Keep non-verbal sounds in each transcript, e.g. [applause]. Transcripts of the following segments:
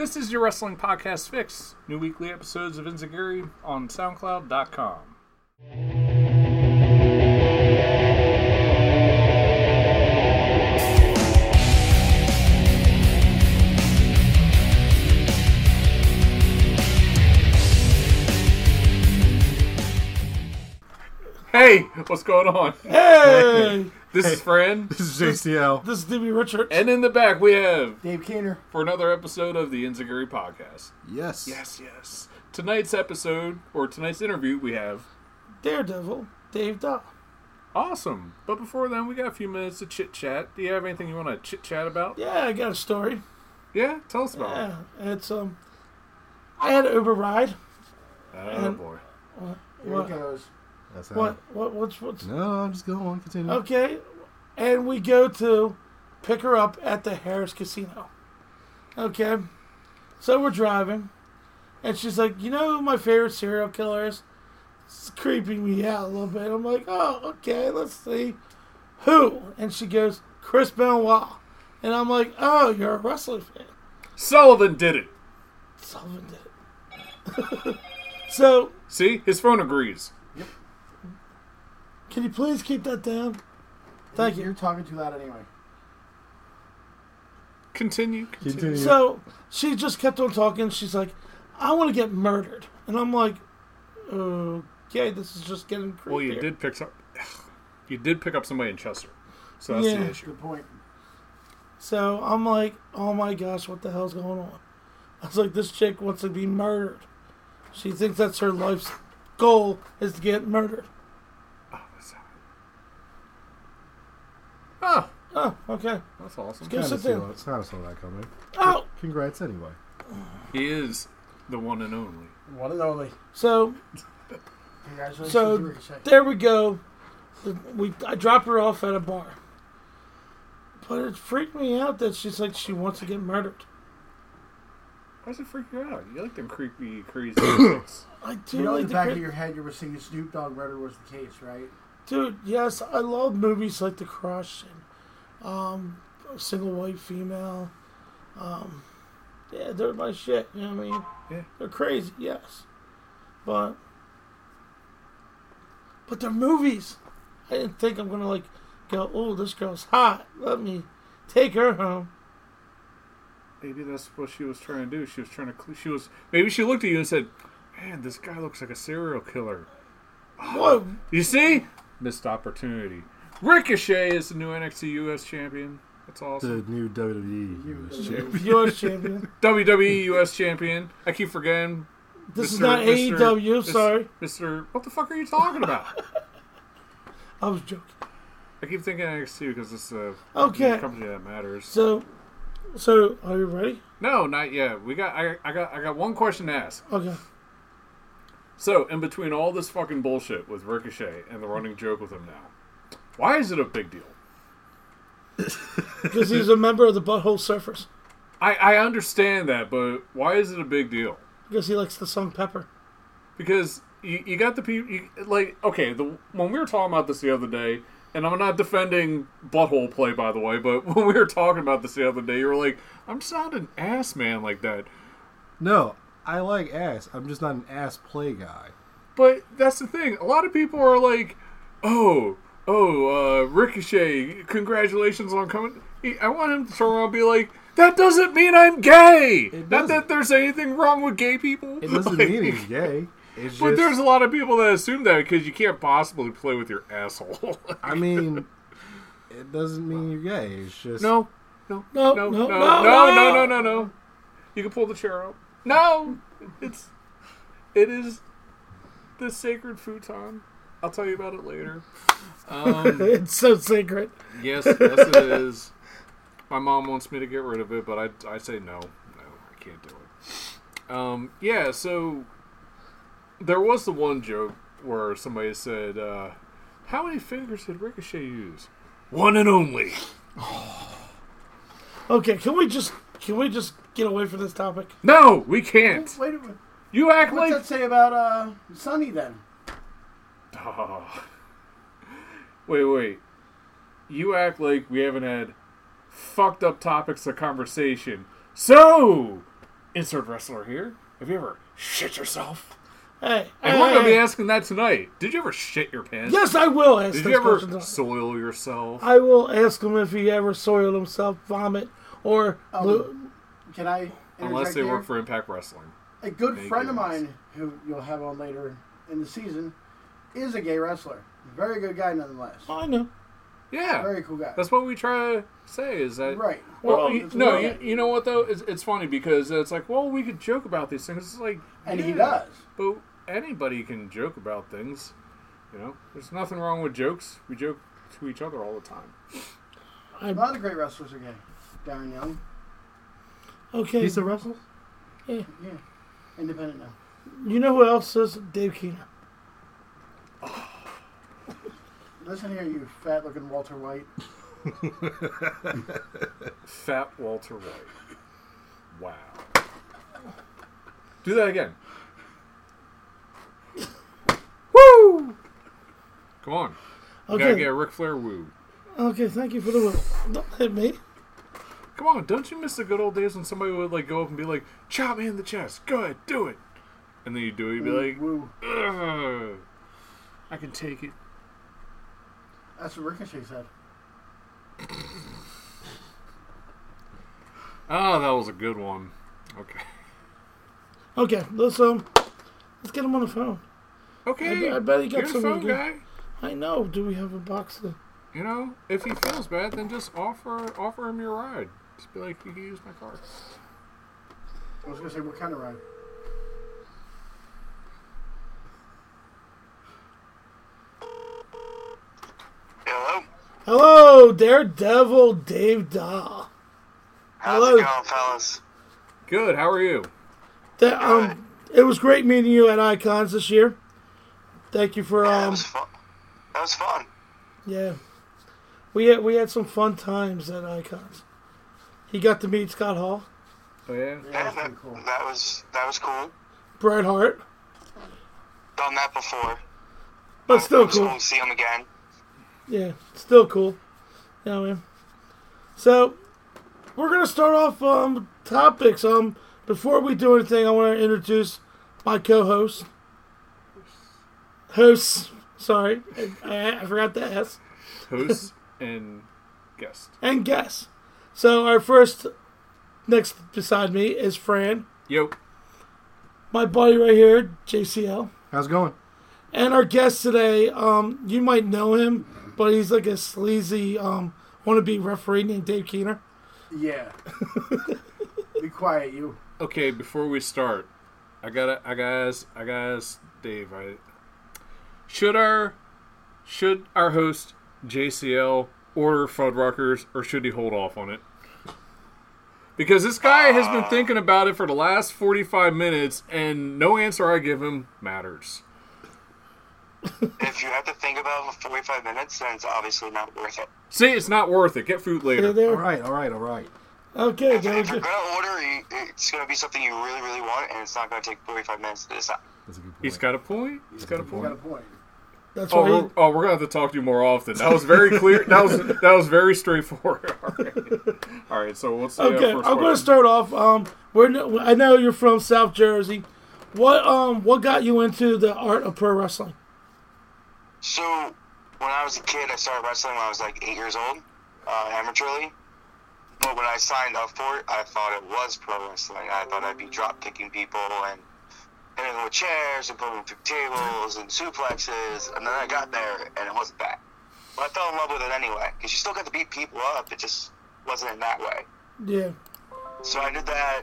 This is your wrestling podcast fix. New weekly episodes of Inzaguri on SoundCloud.com. Hey, what's going on? Hey, This is Fran, This is JCL. this is DB Richards. and in the back we have Dave Keener. for another episode of the Inzaguri podcast. Yes. Yes, yes. Tonight's episode or tonight's interview we have Daredevil, Dave Doll. awesome. But before then, we got a few minutes to chit chat. Do you have anything you want to chit chat about? Yeah, I got a story. Yeah, tell us about it. Yeah, it's um, I had an Uber ride. Oh And- boy. Here What? it goes. That's how. What? What? What's what's? No, I'm just going on. Continue. Okay, and we go to pick her up at the Harrah's Casino. Okay, so we're driving, and she's like, "You know who my favorite serial killer is?" It's creeping me out a little bit. I'm like, "Oh, okay, let's see who." And she goes, "Chris Benoit," and I'm like, "Oh, you're a wrestling fan." Sullivan did it. Sullivan did it. [laughs] so, See, his phone agrees. Can you please keep that down? Thank you. You're talking too loud anyway. Continue. Continue. Continue. So she just kept on talking. She's like, "I want to get murdered," and I'm like, "Okay, this is just getting creepy." Well, you did pick up. [sighs] You did pick up somebody in Chester, so that's Yeah. the issue. Good point. So I'm like, "Oh my gosh, what the hell's going on?" I was like, "This chick wants to be murdered. She thinks that's her life's goal is to get murdered." Ah, Oh, okay. that's awesome. Go sit Kinda down. saw- It's kind of saw that coming. Oh, Congrats anyway. He is the one and only. One and only. so Congratulations So- Ricochet. there we go. We I dropped her off at a bar, but it freaked me out that she's like she wants to get murdered. Why does it freak you out? You like them creepy, crazy [coughs] chicks. I do You know, in like the the back cra- of your head, you were saying Snoop Dogg murder was the case, right? Dude, yes, I love movies like The Crush and um, Single White Female. Um, yeah, they're my shit. You know what I mean? Yeah. They're crazy, yes, but but they're movies. I didn't think I'm gonna like go. Oh, this girl's hot. Let me take her home. Maybe that's what she was trying to do. She was trying to. She was. Maybe she looked at you and said, "Man, this guy looks like a serial killer." Whoa, You see, missed opportunity. Ricochet is the new NXT US champion. That's awesome. The new WWE US champion. U.S. champion. [laughs] WWE US champion. I keep forgetting. This is not Mr. AEW. Mr. Sorry, Mister. What the fuck are you talking about? [laughs] I was joking. I keep thinking NXT because it's a Okay. company that matters. So, so are you ready? No, not yet. We got. I, I got. I got one question to ask. Okay. So, in between all this fucking bullshit with Ricochet and the running joke with him now, why is it a big deal? Because he's a member of the Butthole Surfers. I, I understand that, but why is it a big deal? Because he likes the song Pepper. Because you, you got the people, like, okay, the when we were talking about this the other day, and I'm not defending butthole play, by the way, but [laughs] when we were talking about this the other day, you were like, I'm just not an ass man like that. No, I like ass. I'm just not an ass play guy. But that's the thing. A lot of people are like, "Oh, oh, uh, Ricochet, congratulations on coming." I want him to turn around and be like, "That doesn't mean I'm gay. Not that there's anything wrong with gay people. It doesn't Like, mean he's gay. It's But just. there's a lot of people that assume that because you can't possibly play with your asshole. [laughs] I mean, it doesn't mean you're gay. It's just. no, no, No, no, no, no, no, no, no, no. no, no. You can pull the chair up. No, it's it is the sacred futon. I'll tell you about it later. Um, [laughs] It's so sacred. Yes, yes, it is. My mom wants me to get rid of it, but I, I say no, no, I can't do it. Um, yeah, so there was the one joke where somebody said, uh, "How many fingers did Ricochet use?" One and only. Okay, can we just can we just get away from this topic? No, we can't. Wait a minute. You act What's like that say about uh, Sonny then? Oh. [laughs] Wait, wait. You act like we haven't had fucked up topics of conversation. So, insert wrestler here. Have you ever shit yourself? Hey, And hey, we're gonna hey, be asking that tonight. Did you ever shit your pants? Yes, I will ask Did you ever questions. soil yourself? I will ask him if he ever soiled himself, vomit, or Um, lo- Can I Unless they here? work for Impact Wrestling. A good Thank friend of you. mine, who you'll have on later in the season, is a gay wrestler. Very good guy, nonetheless. Oh, I know. Yeah, Very cool guy. that's what we try to say. Is that right. Well, Well, you, it's no, you, you know what though? It's, it's funny because it's like, well, we could joke about these things. It's like, And he does. But anybody can joke about things. You know, there's nothing wrong with jokes. We joke to each other all the time. A lot of great wrestlers are gay. Darren Young, Okay. He still wrestles? yeah, Yeah. independent now. you know who else is Dave Keener? [sighs] Listen here, you fat-looking Walter White. [laughs] Fat Walter White. Wow. Do that again. [laughs] Woo! Come on. You gotta Okay. get a Ric Flair woo. Okay, thank you for the word. Don't hit me. Come on, don't you miss the good old days when somebody would like go up and be like, "Chop me in the chest, go ahead, do it," and then you do it, you'd be like, Woo. Ugh, "I can take it." That's what Ricochet said. [laughs] Oh, that was a good one. Okay. Okay, let's um, let's get him on the phone. Okay. I, I bet he got You're the some. phone guy. I know. Do we have a box? To... You know, if he feels bad, then just offer offer him your ride. Just be like, "You can use my car." I was gonna say, what kind of ride? Hello. Hello, Daredevil Dave Doll. How's Hello. it going, fellas? Good. How are you? That um, it was great meeting you at Icons this year. Thank you for Yeah, that um, was fun. That was fun. yeah, we had we had some fun times at Icons. He got to meet Scott Hall, Oh yeah. Yeah, Yeah, that, cool. that was that was cool. Bret Hart, Done that before. but still Just cool. won't see him again. Yeah, still cool. Yeah, man. So we're gonna start off um topics. Um, before we do anything, I want to introduce my co-host. Hosts, sorry, I, I, I forgot the S. Host and guest. And guest. So our first, next beside me is Fran, Yo. my buddy right here, JCL, How's it going? and our guest today. Um, you might know him, but he's like a sleazy um wannabe referee named Dave Keener. Yeah. [laughs] Be quiet, you. Okay, before we start, I gotta, I gotta, I gotta Dave. I should our, should our host JCL order Fuddruckers or should he hold off on it? Because this guy has been ah. thinking about it for the last forty-five minutes, and no answer I give him matters. [laughs] If you have to think about it for 45 minutes, then it's obviously not worth it. See, it's not worth it. Get food later. All there. right, all right, all right. Okay, If, if you're gonna order, you, it's gonna be something you really, really want, and it's not gonna take 45 minutes to decide. That's a good point. He's got a point. He's got a You got a point. Point. That's Oh, why. we're, oh, we're gonna have to talk to you more often. That was very clear. That was that was very straightforward. [laughs] All right. All right. So what's the uh, Okay, first I'm going to start off. Um, we're n- I know you're from South Jersey. What um what got you into the art of pro wrestling? So, when I was a kid, I started wrestling when I was like eight years old, uh, amateurly. But when I signed up for it, I thought it was pro wrestling. I thought I'd be drop kicking people and hitting with chairs and putting through tables and suplexes. And then I got there, and it wasn't that. But I fell in love with it anyway, because you still got to beat people up. It just wasn't in that way. Yeah, So I did that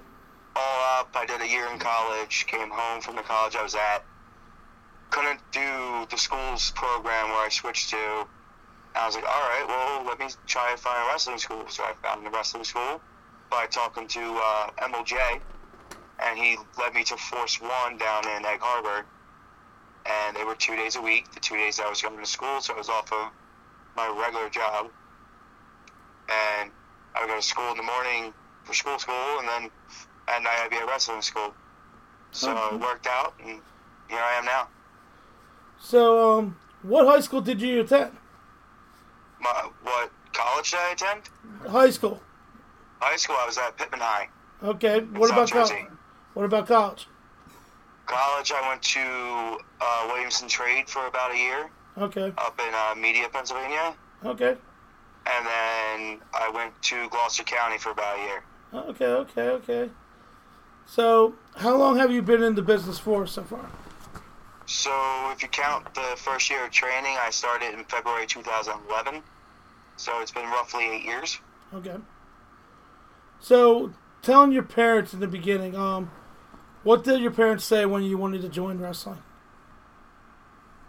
all up. I did a year in college, came home from the college I was at. Couldn't do the school's program where I switched to. And I was like, all right, well, let me try and find a wrestling school. So I found the wrestling school by talking to uh, MLJ, and he led me to Force One down in Egg Harbor. And they were two days a week, the two days I was going to school, so I was off of my regular job. And I would go to school in the morning for school, school, and then at night I'd be at wrestling school. So Okay. it worked out, and here I am now. So, um, what high school did you attend? My, what college did I attend? High school. High school, I was at Pitman High. Okay. What South about Jersey. college? What about college? College, I went to uh, Williamson Trade for about a year Okay. up in uh, Media, Pennsylvania. Okay. And then I went to Gloucester County for about a year. Okay. Okay. Okay. So, how long have you been in the business for so far? So if you count the first year of training, I started in February 2011. So it's been roughly eight years. Okay. So, telling your parents in the beginning, um, what did your parents say when you wanted to join wrestling?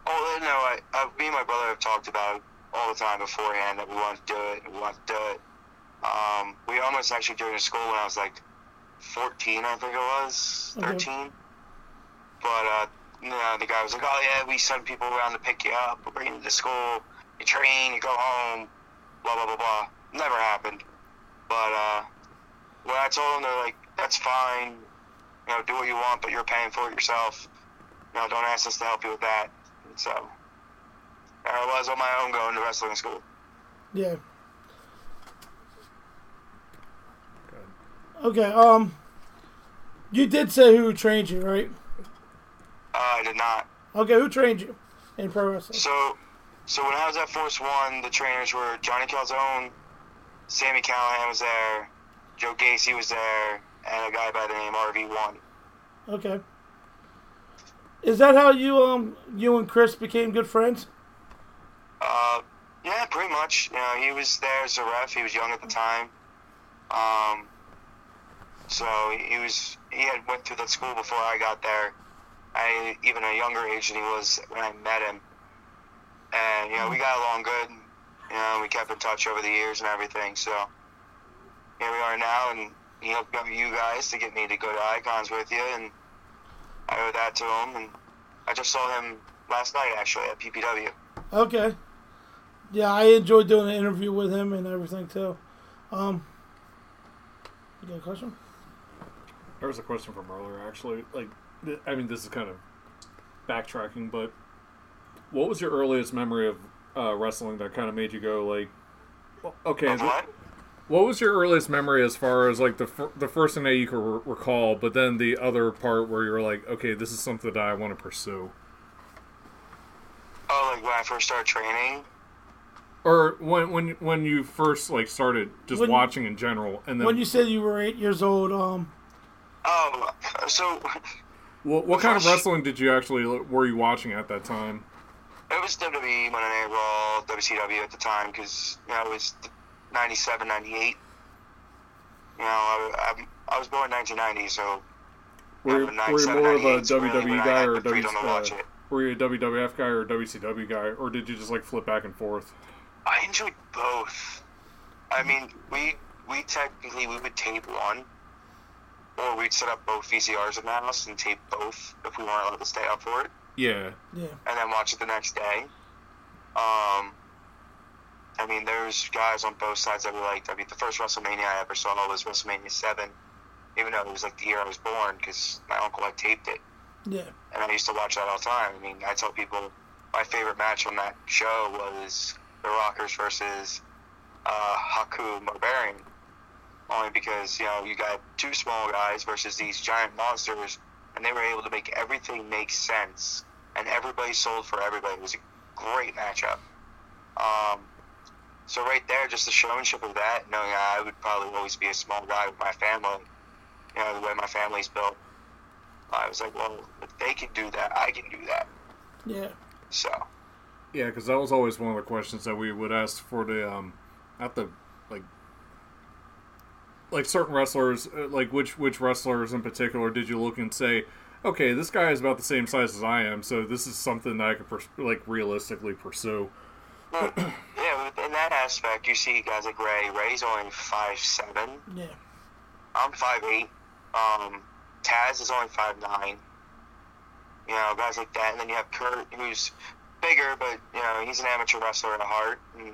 Oh no, I, I, me and my brother have talked about it all the time beforehand that we want to do it, we want to do it. Um, we almost actually joined school when I was like 14, I think it was, Okay. 13. But uh, you know, the guy was like, "Oh yeah, we send people around to pick you up, we bring you to school, you train, you go home, blah blah blah blah." Never happened. But uh, when I told them, they're like, "That's fine, you know, do what you want, but you're paying for it yourself. You know, don't ask us to help you with that." So there I was on my own going to wrestling school. Yeah. Okay. Um, you did say who trained you, right? Uh, I did not. Okay, who trained you in pro wrestling? So, so when I was at Force One, the trainers were Johnny Calzone, Sami Callihan was there, Joe Gacy was there, and a guy by the name RV One. Okay. Is that how you um you and Chris became good friends? Uh, yeah, pretty much. You know, he was there as a ref. He was young at the time. Um, so he was he had went through that school before I got there. I even a younger age than he was when I met him. And you know, we got along good. You know, we kept in touch over the years and everything. So here we are now, and he hooked up you guys to get me to go to Icons with you, and I owe that to him. And I just saw him last night actually at PPW. Okay. Yeah, I enjoyed doing an interview with him and everything too. Um, you got a question? There was a question from earlier, actually. Like, th- I mean, this is kind of backtracking, but what was your earliest memory of uh, wrestling that kind of made you go like, okay, Of th- what? What was your earliest memory as far as like the fir- the first thing that you could re- recall, but then the other part where you're like, okay, this is something that I want to pursue, Oh, like when I first started training. or when when when you first like started just When- watching in general, and then When you said you were eight years old, um, Oh, so what, what kind of wrestling did you actually were you watching at that time? it was WWE, Monday Night Raw, WCW at the time because you know it was 97, 98. You know, I, I, I was born in 1990, so Were, Yeah, were you more of a 98 really WWE guy or the a w, freedom to uh, were you a WWF guy or a WCW guy, or did you just like flip back and forth? I enjoyed both. I mean, we we technically we would tape one, or we'd set up both VCRs in the house and tape both if we weren't allowed to stay up for it. Yeah, yeah, and then watch it the next day. Um, I mean, there's guys on both sides that we liked. I mean, the first WrestleMania I ever saw was WrestleMania 7, even though it was like the year I was born because my uncle had taped it. yeah, And I used to watch that all the time. I mean, I tell people my favorite match on that show was the Rockers versus uh, Haku Barbarian. Only because, you know, you got two small guys versus these giant monsters, and they were able to make everything make sense. And everybody sold for everybody. It was a great matchup. Um, so right there, just the showmanship of that, knowing I would probably always be a small guy with my family, you know, the way my family's built. I was like, well, if they can do that, I can do that. yeah, So, yeah, because that was always one of the questions that we would ask for the um, not the like, like certain wrestlers, uh, like which which wrestlers in particular did you look and say, okay, this guy is about the same size as I am, so this is something that I could pers- like realistically pursue. Well, [clears throat] yeah, in that aspect, you see guys like Ray. Ray's only five seven. yeah, I'm five eight. Um, Taz is only five nine. You know, guys like that, and then you have Kurt, who's bigger, but you know he's an amateur wrestler at heart. And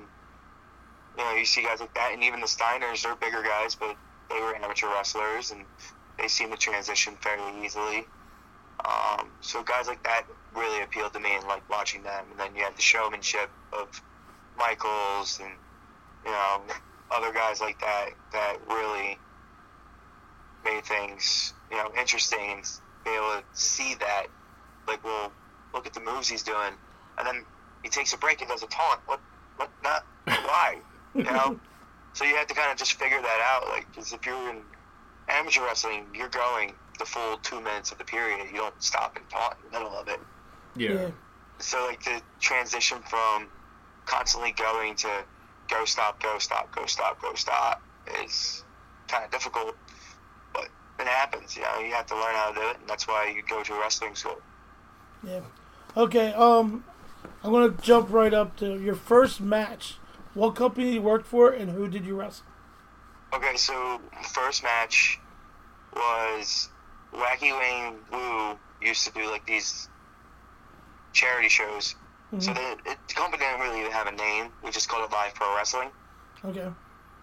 you know, you see guys like that, and even the Steiners, they're bigger guys, but they were amateur wrestlers, and they seem to transition fairly easily. Um, so guys like that really appealed to me, and like watching them. And then you had the showmanship of Michaels and you know other guys like that that really made things you know, interesting and be able to see that. Like, well, look at the moves he's doing, and then he takes a break and does a taunt. What? What? Not why? You know. [laughs] so you have to kind of just figure that out. Like, because if you're in amateur wrestling, you're going the full two minutes of the period. You don't stop and talk in the middle of it. Yeah. Yeah. So like the transition from constantly going to go stop, go stop, go stop, go stop is kind of difficult, but it happens. You know, you have to learn how to do it, and that's why you go to wrestling school. Yeah. Okay. Um, I'm gonna jump right up to your first match. What company you worked for, and who did you wrestle? Okay, so first match was Wacky Wayne Woo used to do like these charity shows. So Mhm. the, it, the company didn't really even have a name. We just called it Live Pro Wrestling. Okay.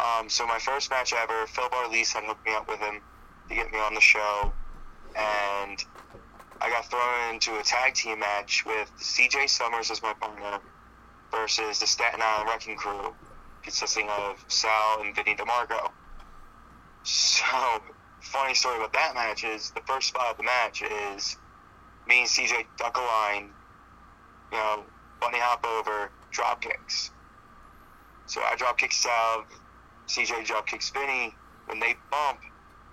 Um, so my first match ever, Phil Barlise had hooked me up with him to get me on the show, and I got thrown into a tag team match with CJ Summers as my partner versus the Staten Island Wrecking Crew, consisting of Sal and Vinny DeMarco. [laughs] So, funny story about that match is the first spot of the match is me and CJ duck a line, you know, bunny hop over, drop kicks. So I drop kick Sal, CJ drop kicks Vinny. When they bump,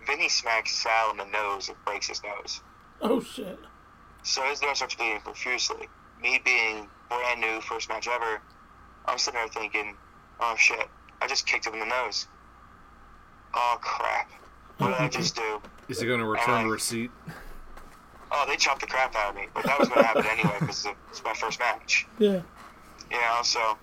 Vinny smacks Sal in the nose and breaks his nose. Oh shit. So his nose starts bleeding profusely. Me being brand new, first match ever, I'm sitting there thinking, oh shit, I just kicked him in the nose. Oh crap. What did I [laughs] just do? Is he going to return the receipt? Oh, they chopped the crap out of me. But that was going to happen anyway because it's my first match. Yeah. You know, so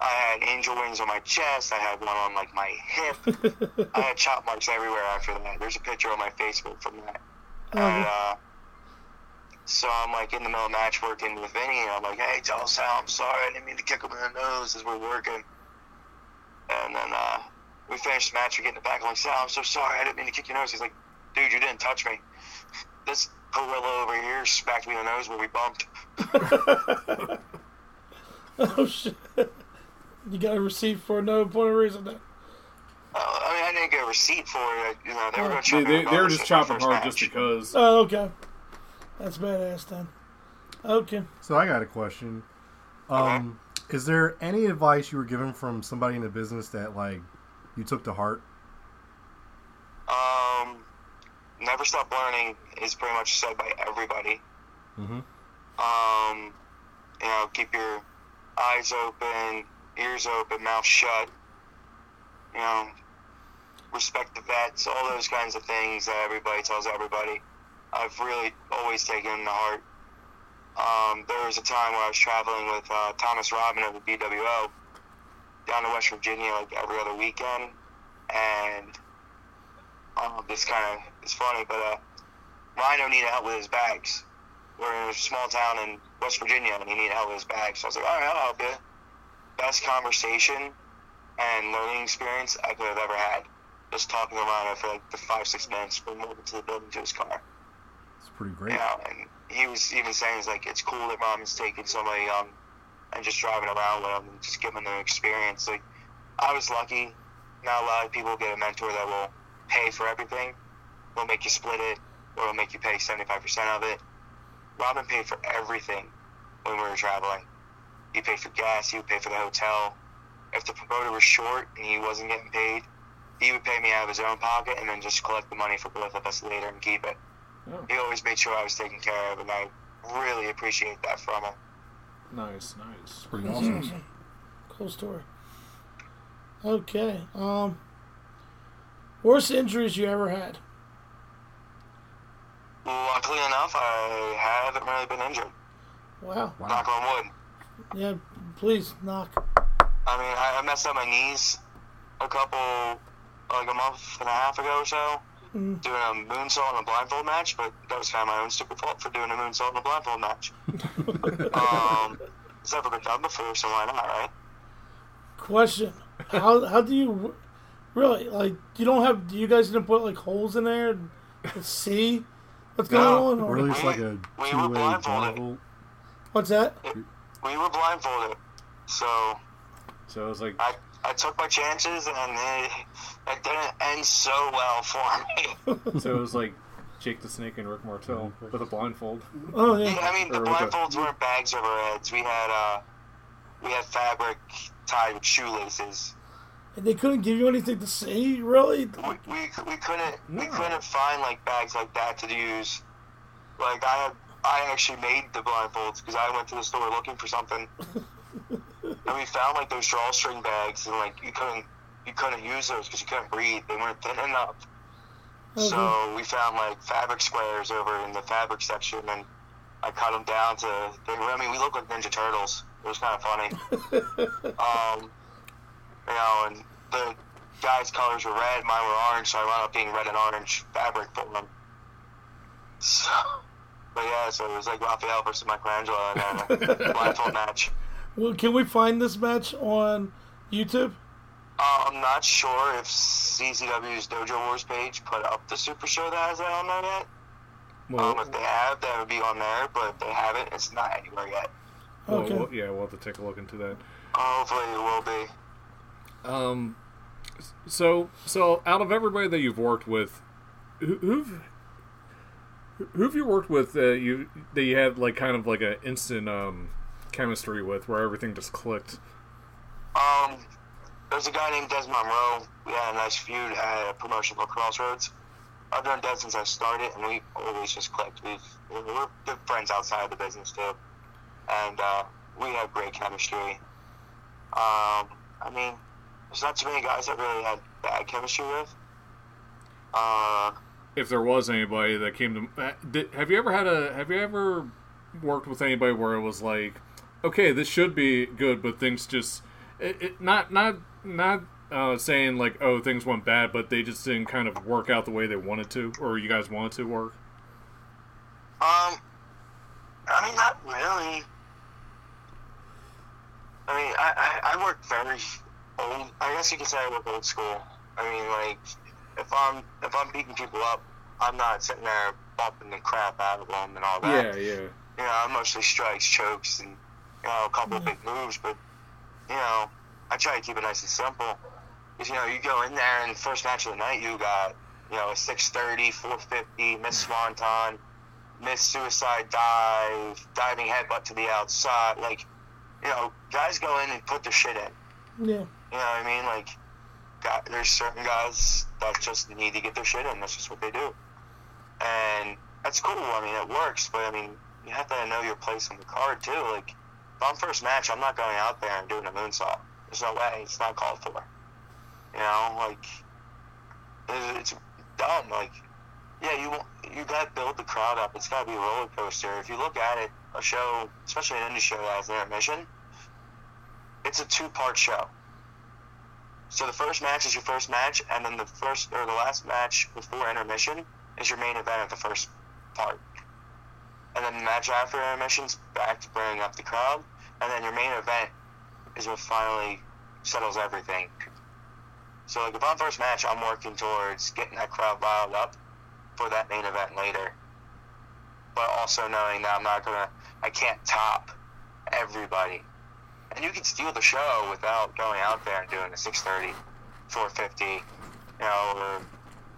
I had angel wings on my chest. I had one on like my hip. [laughs] I had chop marks everywhere after that. There's a picture on my Facebook from that. And, uh, so I'm like in the middle of match working with Vinny, and I'm like, "Hey, tell Sal I'm sorry. I didn't mean to kick him in the nose as we're working." And then uh, we finished the match. We get in the back. I'm like, "Sal, I'm so sorry. I didn't mean to kick your nose." He's like, "Dude, you didn't touch me. This gorilla over here smacked me in the nose where we bumped." [laughs] oh shit. You got a receipt for no appointed reason. Then. Uh, I mean, I didn't get a receipt for it. You know, they were going to chop they, me they were just chopping hard match. just because. Oh, okay. That's badass then. Okay. So I got a question. Um, is there any advice you were given from somebody in the business that like you took to heart? Um, never stop learning is pretty much said by everybody. Mm-hmm. Um, you know, keep your eyes open, ears open, mouth shut. You know, respect the vets, all those kinds of things that everybody tells everybody. I've really always taken to heart. Um, there was a time where I was traveling with uh, Thomas Robin of the BWO down to West Virginia like every other weekend, and um, this kind of is funny, but uh, Rhino needed help with his bags. We're in a small town in West Virginia, and he needed help with his bags. So I was like, all right, I'll help you. Best conversation and learning experience I could have ever had. Just talking to Rhino for like the five, six minutes from moving to the building to his car. It's pretty great. You know, and he was even saying, he's like, it's cool that Robin's taking somebody young and just driving around with them and just giving them an experience. Like, I was lucky. Not a lot of people get a mentor that will pay for everything. Will make you split it, or will make you pay 75% of it. Robin paid for everything when we were traveling. He paid for gas, he would pay for the hotel. If the promoter was short and he wasn't getting paid, he would pay me out of his own pocket and then just collect the money for both of us later and keep it. Oh, He always made sure I was taken care of, and I really appreciate that from him. Nice, nice. Pretty awesome. awesome. [laughs] Cool story. Okay. Um. Worst injuries you ever had? Well luckily enough, I haven't really been injured. Wow. Knock on wood. Yeah. Please knock. I mean, I, I messed up my knees a couple, like a month and a half ago or so, Mm. doing a moonsault in a blindfold match, but that was kind of my own stupid fault for doing a moonsault in a blindfold match. [laughs] um, it's never been done before, so why not, right? Question: How how do you really like? You don't have? Do you guys didn't put like holes in there and see what's going No. on? Or Or, at least like a We were two-way blindfolded. blindfold. what's that? We were blindfolded, so So it was like, I, I took my chances, and it, it didn't end so well for me. [laughs] so it was like Jake the Snake and Rick Martel with a blindfold. Oh Yeah, yeah. I mean, the Or was it- blindfolds weren't bags over our heads. We had uh, we had fabric tied with shoelaces. And they couldn't give you anything to see, really. We, we, we couldn't we couldn't find like bags like that to use. Like I had I actually made the blindfolds because I went to the store looking for something, [laughs] and we found like those drawstring bags, and like you couldn't you couldn't use those because you couldn't breathe. They weren't thin enough. Okay. So we found like fabric squares over in the fabric section, and I cut them down to. They were, I mean, we look like Ninja Turtles. It was kind of funny. [laughs] um, you know, and the guys' colors were red, mine were orange, so I wound up being red and orange fabric for them. So, but yeah, so it was like Raphael versus Michelangelo and then a [laughs] blindfold match. Well, can we find this match on YouTube? Uh, I'm not sure if CZW's Dojo Wars page put up the Super Show that has it on there yet. Well, Um, if they have, that would be on there, but if they haven't, it's not anywhere yet. Okay. well, yeah, we'll have to take a look into that. Hopefully, it will be. Um, so so out of everybody that you've worked with, who, who've who've you worked with that you that you had like kind of like an instant um chemistry with where everything just clicked? Um, there's a guy named Des Monroe. We had a nice feud at a promotion called Crossroads. I've known Des since I started, and we always just clicked. We've, we're good friends outside of the business too, and uh, we have great chemistry. Um, I mean, there's not too many guys that really had bad chemistry with. Uh, If there was anybody that came to, uh, did, have you ever had a have you ever worked with anybody where it was like, okay, this should be good, but things just it, it not not not uh, saying like oh things went bad, but they just didn't kind of work out the way they wanted to, or you guys wanted to work. Um, I mean, not really. I mean, I, I, I work very old. I guess you could say I work old school. I mean, like, if I'm if I'm beating people up, I'm not sitting there bumping the crap out of them and all that. Yeah, yeah. You know, I'm mostly strikes, chokes, and you know a couple of big moves. But you know, I try to keep it nice and simple. Because you know, you go in there and the first match of the night, you got you know a 630, 450, miss swanton, miss suicide dive, diving headbutt to the outside. Like, you know, guys go in and put their shit in. Yeah. You know what I mean? Like, got, there's certain guys that just need to get their shit in. That's just what they do. And that's cool. I mean, it works. But, I mean, you have to know your place on the card, too. Like, I'm first match, I'm not going out there and doing a moonsault. There's no way. It's not called for. You know, like, it's, dumb. Like, yeah, you you got to build the crowd up. It's got to be a roller coaster. If you look at it, a show, especially an indie show that has intermission, it's a two part show. So the first match is your first match, and then the first or the last match before intermission is your main event of the first part. And then the match after intermission's back to bringing up the crowd, and then your main event is what finally settles everything. So like if I'm first match, I'm working towards getting that crowd riled up for that main event later. But also knowing that I'm not gonna, I can't top everybody. And you can steal the show without going out there and doing a 630, 450, you know, or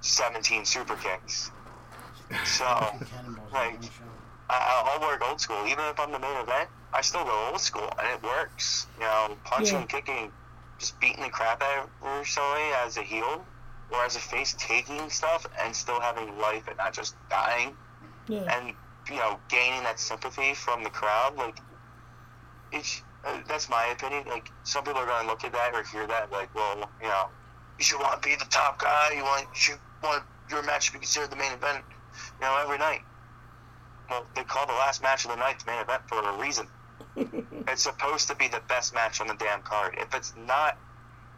17 super kicks. So [laughs] Like- the. I, I'll work old school. Even if I'm the main event, I still go old school, and it works. You know, punching, Yeah. kicking, just beating the crap out of somebody as a heel or as a face, taking stuff and still having life and not just dying, Yeah. and you know, gaining that sympathy from the crowd. Like, it's uh, that's my opinion. Like, some people are gonna look at that or hear that like, well, you know, you should want to be the top guy. You want you want your match to be considered the main event. You know, every night. Well, they call the last match of the night the main event for a reason. [laughs] it's supposed to be the best match on the damn card. If it's not,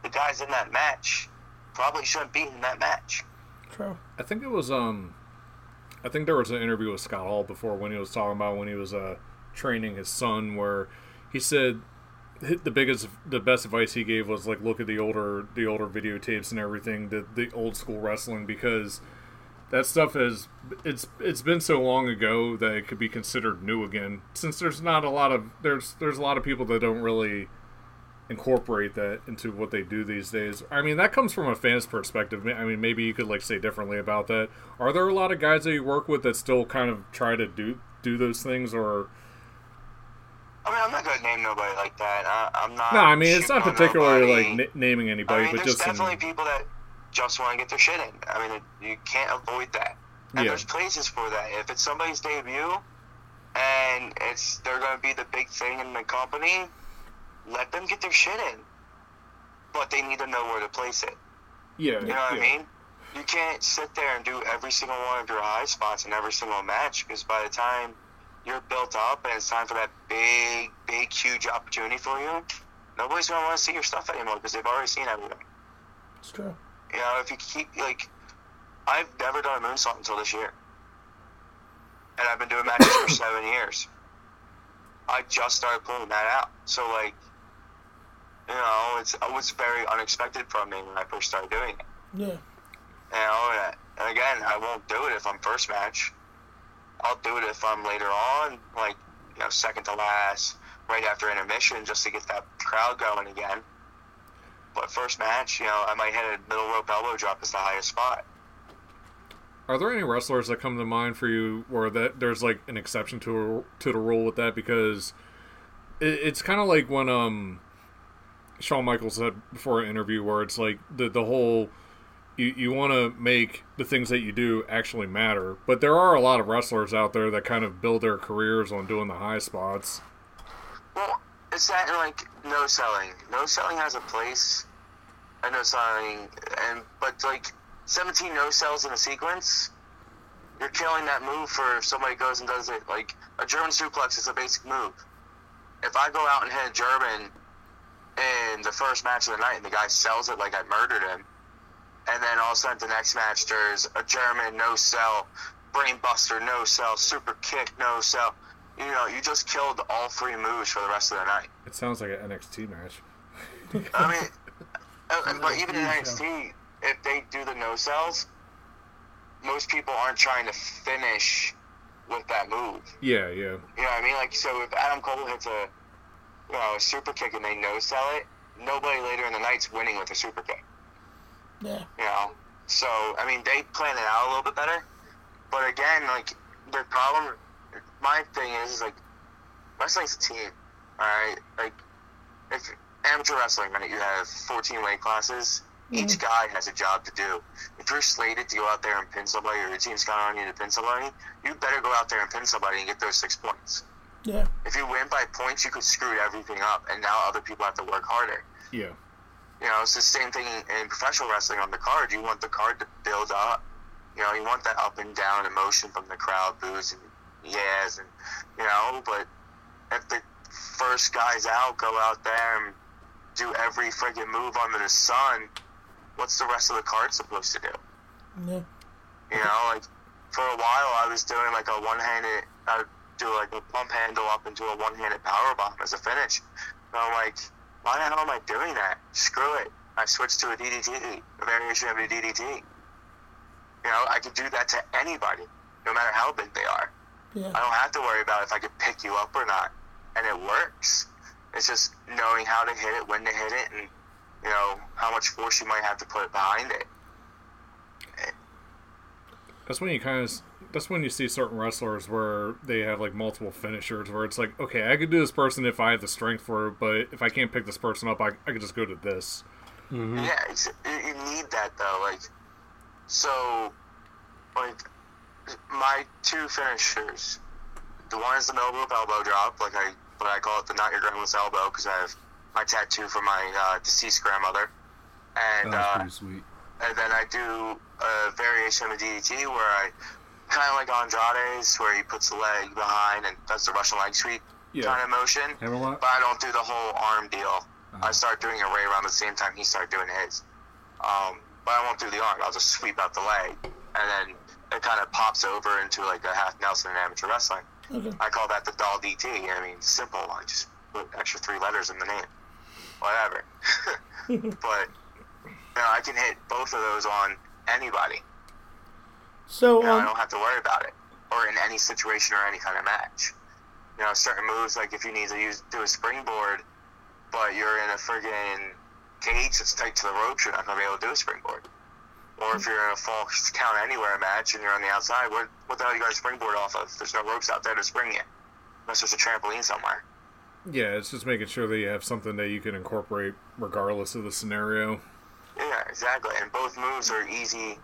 the guys in that match probably shouldn't be in that match. True. I think it was um, I think there was an interview with Scott Hall before when he was talking about when he was uh training his son, where he said the biggest, the best advice he gave was like look at the older, the older videotapes and everything, the the old school wrestling because that stuff is it's it's been so long ago that it could be considered new again since there's not a lot of there's there's a lot of people that don't really incorporate that into what they do these days. I mean, that comes from a fan's perspective. I mean, maybe you could like say differently about that. Are there a lot of guys that you work with that still kind of try to do do those things, or I mean, I'm not gonna name nobody like that. I, I'm not. no? I mean, it's not particularly nobody. like n- naming anybody, I mean, but there's just in- definitely people that just want to get their shit in. I mean, you can't avoid that. And Yeah. there's places for that. If it's somebody's debut, and it's they're going to be the big thing in the company, let them get their shit in. But they need to know where to place it. yeah, You know yeah. what I mean? You can't sit there and do every single one of your high spots in every single match because by the time you're built up and it's time for that big, big, huge opportunity for you, nobody's going to want to see your stuff anymore because they've already seen everything. It's true. You know, if you keep, like, I've never done a moonsault until this year. And I've been doing matches for [coughs] seven years. I just started pulling that out. So, like, you know, it's, it was very unexpected from me when I first started doing it. Yeah. You know, and, and again, I won't do it if I'm first match. I'll do it if I'm later on, like, you know, second to last, right after intermission, just to get that crowd going again. But first match, you know, I might hit a middle rope elbow drop as the highest spot. Are there any wrestlers that come to mind for you where that there's like an exception to to the rule with that because it, it's kind of like when um Shawn Michaels said before an interview where it's like the the whole you you want to make the things that you do actually matter, but there are a lot of wrestlers out there that kind of build their careers on doing the high spots. Well, it's that like no selling. No selling has a place. I know selling, and but like 17 no sells in a sequence, you're killing that move for somebody goes and does it. Like a German suplex is a basic move. If I go out and hit a German in the first match of the night and the guy sells it like I murdered him, and then all of a sudden the next match there's a German no sell, brainbuster no sell, super kick no sell. You know, you just killed all three moves for the rest of the night. It sounds like an NXT match. I mean, uh, [laughs] but even in NXT, if they do the no sells, most people aren't trying to finish with that move. Yeah, yeah, You know what I mean? Like, so if Adam Cole hits a, you know, a super kick and they no sell it, nobody later in the night's winning with a super kick. Yeah. You know, so I mean, they plan it out a little bit better. But again, like the problem, my thing is, is like wrestling's a team. All right, like if amateur wrestling, right, you have 14 weight classes. Each guy has a job to do. If you're slated to go out there and pin somebody, or your team's counting on you to pin somebody, you better go out there and pin somebody and get those six points. Yeah. If you win by points, you could screw everything up, and now other people have to work harder. yeah. You know, it's the same thing in professional wrestling on the card. You want the card to build up. You know, you want that up and down emotion from the crowd, boos and yes, and you know. But if the first guys out go out there and do every friggin' move under the sun, what's the rest of the card supposed to do? Yeah. You know, like for a while I was doing like a one-handed, I would do like a pump handle up into a one-handed power bomb as a finish. And I'm like, why the hell am I doing that? Screw it. I switched to a DDT, a variation of a DDT. You know, I could do that to anybody, no matter how big they are. Yeah. I don't have to worry about if I could pick you up or not. And it works. It's just knowing how to hit it, when to hit it, and, you know, how much force you might have to put behind it. That's when you kind of that's when you see certain wrestlers where they have like multiple finishers where it's like okay I could do this person if I have the strength for it but if I can't pick this person up I, I could just go to this mm-hmm. Yeah, it's, you you need that though. Like, so, like, my two finishers, the one is the middle rope elbow drop, like I, but I call it the not your grandma's elbow because I have my tattoo from my uh, deceased grandmother, and was uh, and then I do a variation of a DDT where I kind of like Andrade's, where he puts the leg behind and does the Russian leg sweep Yeah. kind of motion, Hammerlock? but I don't do the whole arm deal. Uh-huh. I start doing it right around the same time he started doing his. Um, but I won't do the arm. I'll just sweep out the leg, and then it kind of pops over into like a half Nelson in amateur wrestling. Okay. I call that the doll DT. I mean, simple. I just put extra three letters in the name. Whatever. [laughs] but you know, I can hit both of those on anybody. So You know, I um, don't have to worry about it, or in any situation or any kind of match. You know, certain moves like if you need to use do a springboard but you're in a friggin' cage that's tight to the ropes, you're not gonna be able to do a springboard. Or if you're in a falls count anywhere match and you're on the outside, what what the hell are you guys springboard off of? There's no ropes out there to spring you. Unless there's a trampoline somewhere. Yeah, it's just making sure that you have something that you can incorporate regardless of the scenario. Yeah, exactly. And both moves are easy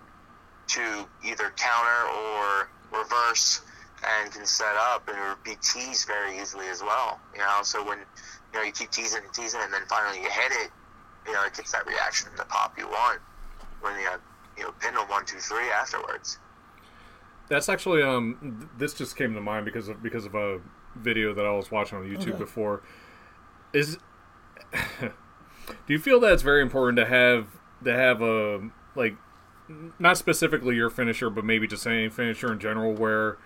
to either counter or reverse and can set up and be teased very easily as well. You know, so when you know you keep teasing and teasing and then finally you hit it, you know, it gets that reaction, the pop you want when you you know pin them one, two, three afterwards. That's actually um th- this just came to mind because of because of a video that I was watching on YouTube Okay. before. Is [laughs] do you feel that it's very important to have to have a like not specifically your finisher, but maybe just any finisher in general where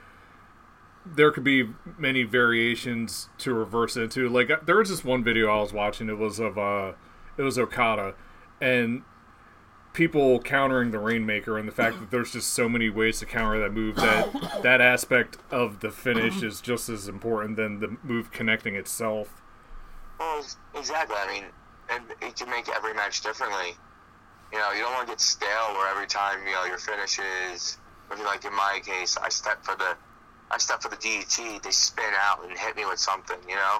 there could be many variations to reverse into. Like there was this one video I was watching. It was of uh, it was Okada, and people countering the Rainmaker, and the fact that there's just so many ways to counter that move that [coughs] that aspect of the finish is just as important than the move connecting itself. Well, exactly. I mean, and it can make every match differently. You know, you don't want to get stale where every time you know your finish is, maybe like in my case, I step for the, I step for the DDT, they spin out and hit me with something. You know,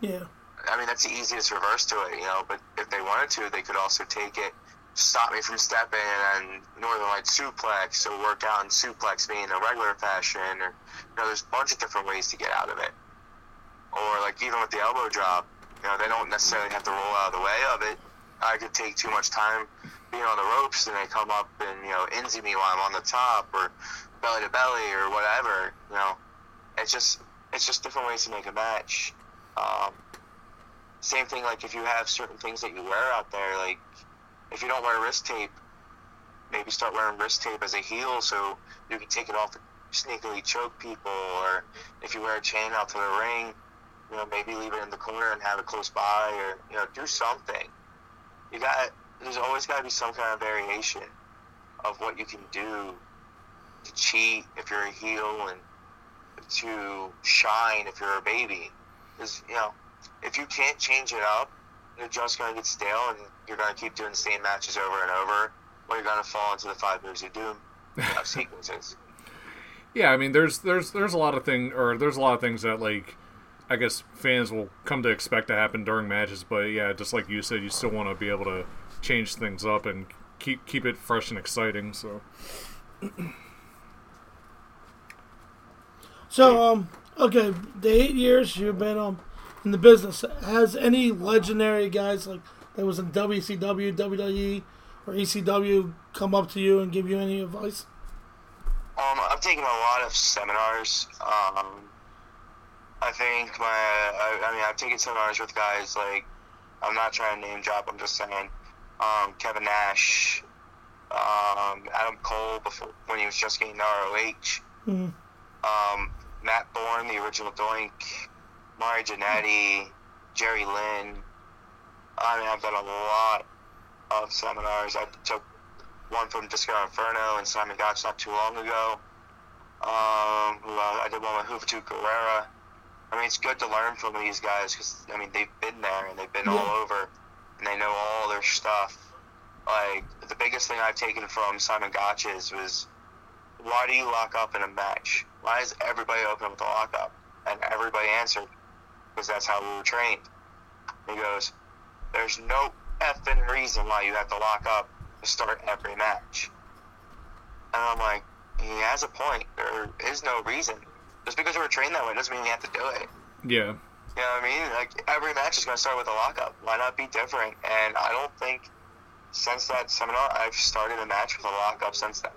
Yeah. I mean that's the easiest reverse to it. You know, but if they wanted to, they could also take it, stop me from stepping, and Northern Light suplex or work out and suplex me in a regular fashion, or you know, there's a bunch of different ways to get out of it. Or like even with the elbow drop, you know, they don't necessarily have to roll out of the way of it. I could take too much time being on the ropes, and they come up and you know inzy me while I'm on the top, or belly to belly, or whatever. You know, it's just it's just different ways to make a match. Um, same thing like if you have certain things that you wear out there, like if you don't wear wrist tape, maybe start wearing wrist tape as a heel so you can take it off and sneakily choke people, or if you wear a chain out to the ring, you know, maybe leave it in the corner and have it close by, or you know, do something. You got there's always got to be some kind of variation of what you can do to cheat if you're a heel and to shine if you're a baby. Because you know, if you can't change it up, you're just gonna get stale and you're gonna keep doing the same matches over and over, or you're gonna fall into the five years of doom of [laughs] sequences. Yeah, I mean, there's there's there's a lot of thing or there's a lot of things that like I guess fans will come to expect to happen during matches, but yeah, just like you said, you still want to be able to change things up and keep keep it fresh and exciting. So So, um, okay, the eight years you've been um in the business, has any legendary guys like that was in WCW, WWE, or ECW come up to you and give you any advice? Um, I've taken a lot of seminars. Um, I think my, I, I mean, I've taken seminars with guys like, I'm not trying to name drop, I'm just saying, um, Kevin Nash, um, Adam Cole before when he was just getting ROH, Mhm. um, Matt Borne, the original Doink, Marty Jannetty, Jerry Lynn. I mean, I've done a lot of seminars. I took one from Disco Inferno and Simon Gotch not too long ago. Um, who, uh, I did one with Juventud Guerrera. I mean, it's good to learn from these guys because I mean they've been there and they've been all over, and they know all their stuff. Like the biggest thing I've taken from Simon Gotch's was, why do you lock up in a match? Why is everybody open with a lockup? And everybody answered, because that's how we were trained. He goes, there's no effing reason why you have to lock up to start every match. And I'm like, he has a point. There is no reason. Just because we were trained that way doesn't mean we have to do it. yeah, You know what I mean? Like every match is going to start with a lockup. Why not be different? And I don't think since that seminar I've started a match with a lockup since then.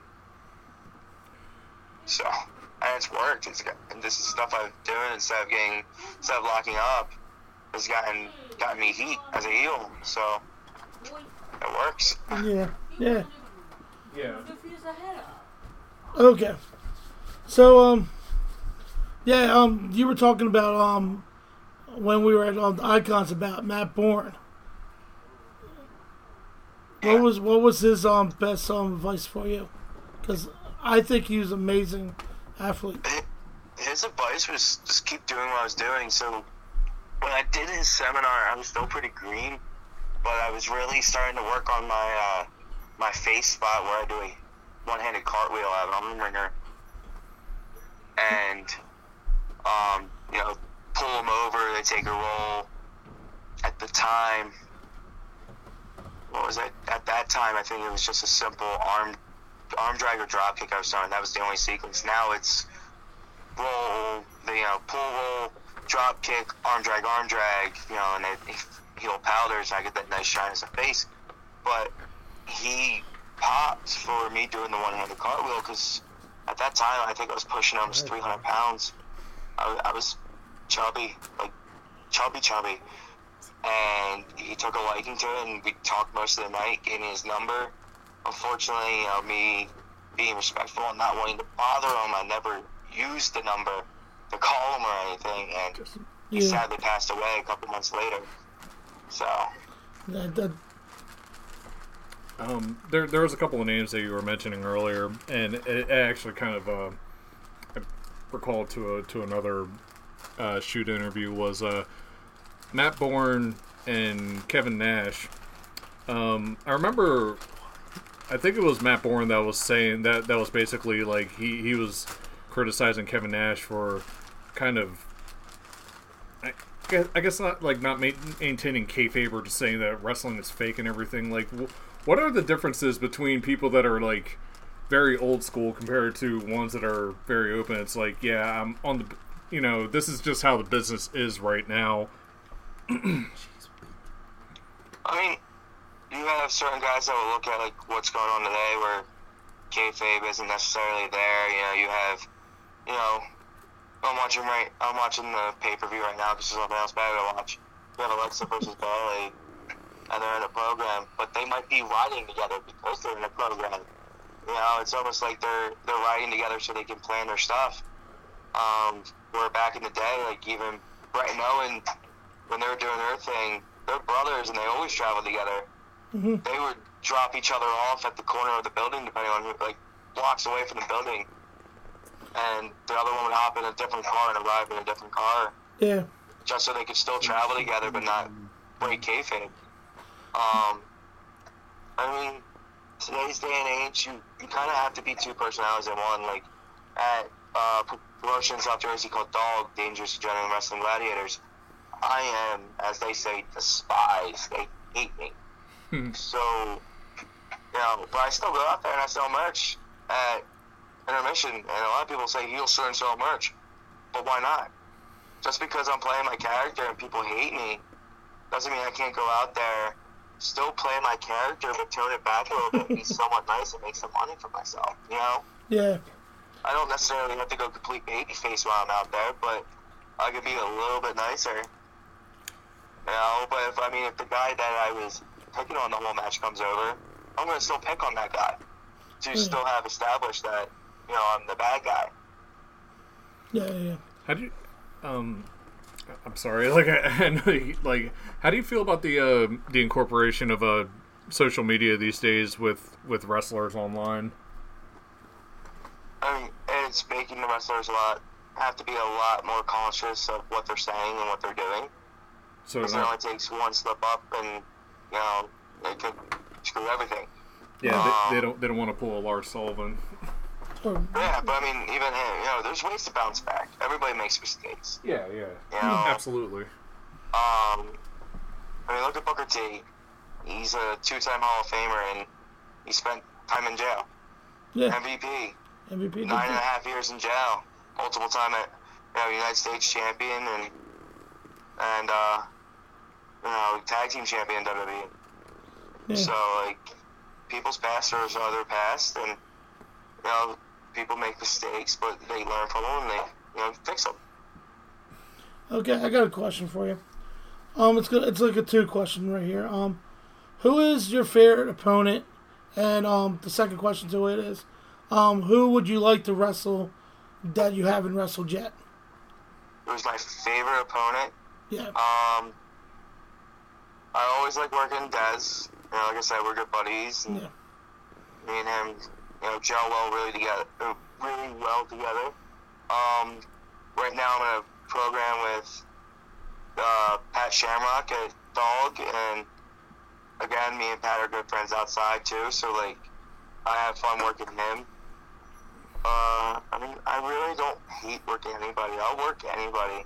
So, and it's worked. It's got, and this is stuff I've doing instead of getting instead of locking up has gotten gotten me heat as a heel. So it works. Yeah, yeah. yeah. Okay. So, um, yeah, um, you were talking about um when we were at um, Icons about Matt Borne. Yeah. What was what was his um best um advice for you? Because I think he was amazing athlete. his advice was just keep doing what I was doing. So when I did his seminar, I was still pretty green, but I was really starting to work on my uh, my face spot where I do a one-handed cartwheel out of an arm ringer, and um, you know, pull them over. They take a roll. At the time, what was it? At that time, I think it was just a simple arm arm drag or drop kick I was doing. That was the only sequence. Now it's roll, the, you know, pull roll, drop kick, arm drag, arm drag, you know, and then [laughs] heel powders. I get that nice shine in the face. But he popped for me doing the one-handed cartwheel because at that time I think I was pushing almost 300 pounds. I, I was chubby, like chubby, chubby, and he took a liking to it, and we talked most of the night, gave me his number. Unfortunately, you know, me being respectful and not wanting to bother him, I never used the number to call him or anything, and he Yeah. sadly passed away a couple months later. So, That, that, Um, there, there was a couple of names that you were mentioning earlier, and it, it actually kind of uh, I recalled to a, to another uh, shoot interview was uh, Matt Borne and Kevin Nash. Um, I remember, I think it was Matt Borne that was saying that that was basically like he, he was criticizing Kevin Nash for kind of I guess, not like not maintaining kayfabe or just saying that wrestling is fake and everything. Like, what are the differences between people that are like very old school compared to ones that are very open? It's like, yeah, I'm on the, you know, this is just how the business is right now. I mean, you have certain guys that will look at like what's going on today, where kayfabe isn't necessarily there. You know, you have, you know, I'm watching right. I'm watching the pay per view right now because there's nothing else better to watch. You have Alexa versus Bayley, and they're in a program, but they might be riding together because they're in a program. You know, it's almost like they're they're riding together so they can plan their stuff. Um, where back in the day, like even Bret and Owen, when they were doing their thing, they're brothers and they always traveled together. They would drop each other off at the corner of the building, depending on who, like blocks away from the building, and the other one would hop in a different car and arrive in a different car yeah. just so they could still travel together but not break kayfabe. Um, I mean, today's day and age, you, you kind of have to be two personalities in one. Like at uh, pro- promotion in South Jersey called DAWG, Dangerous Adrenaline Wrestling Gladiators, I am, as they say, despised. They hate me. Hmm. so, you know, but I still go out there and I sell merch at intermission, and a lot of people say you'll and sell merch, but why not? just because I'm playing my character and people hate me doesn't mean I can't go out there, still play my character, but tone it back a little bit, and be [laughs] somewhat nice, and make some money for myself. You know, Yeah. I don't necessarily have to go complete baby face while I'm out there, but I could be a little bit nicer. You know, but if I mean, if the guy that I was picking on the whole match comes over, I'm gonna still pick on that guy to still have established that you know I'm the bad guy. Yeah, yeah. How do you, um, I'm sorry, [laughs] like I, I know, you- like how do you feel about the uh, the incorporation of uh, social media these days with with wrestlers online? I mean, it's making the wrestlers a lot have to be a lot more conscious of what they're saying and what they're doing. So it only takes one slip up, and you know, it could screw everything. yeah, they, they don't they don't want to pull a Lars Sullivan. Yeah, but I mean, even him, you know, there's ways to bounce back. Everybody makes mistakes. Yeah, yeah, You [laughs] know, absolutely. um, I mean, look at Booker T. He's a two-time Hall of Famer, and he spent time in jail. yeah. MVP. MVP. nine and a half years in jail, multiple time at you know United States champion and and uh, know tag team champion WWE. Yeah. So like people's past are are their past, and you know people make mistakes, but they learn from them and they you know fix them. Okay, I got a question for you. Um, it's good. It's like a two question right here. Um, who is your favorite opponent? And um, the second question to it is, um, who would you like to wrestle that you haven't wrestled yet? Who's my favorite opponent. Yeah. Um, I always like working Dez. You know, like I said, we're good buddies. And Yeah. me and him, you know, gel well really together, uh, really well together. Um, right now I'm in a program with uh, Pat Shamrock at DAWG, and again, me and Pat are good friends outside too. So like, I have fun working him. Uh, I mean, I really don't hate working anybody. I'll work anybody.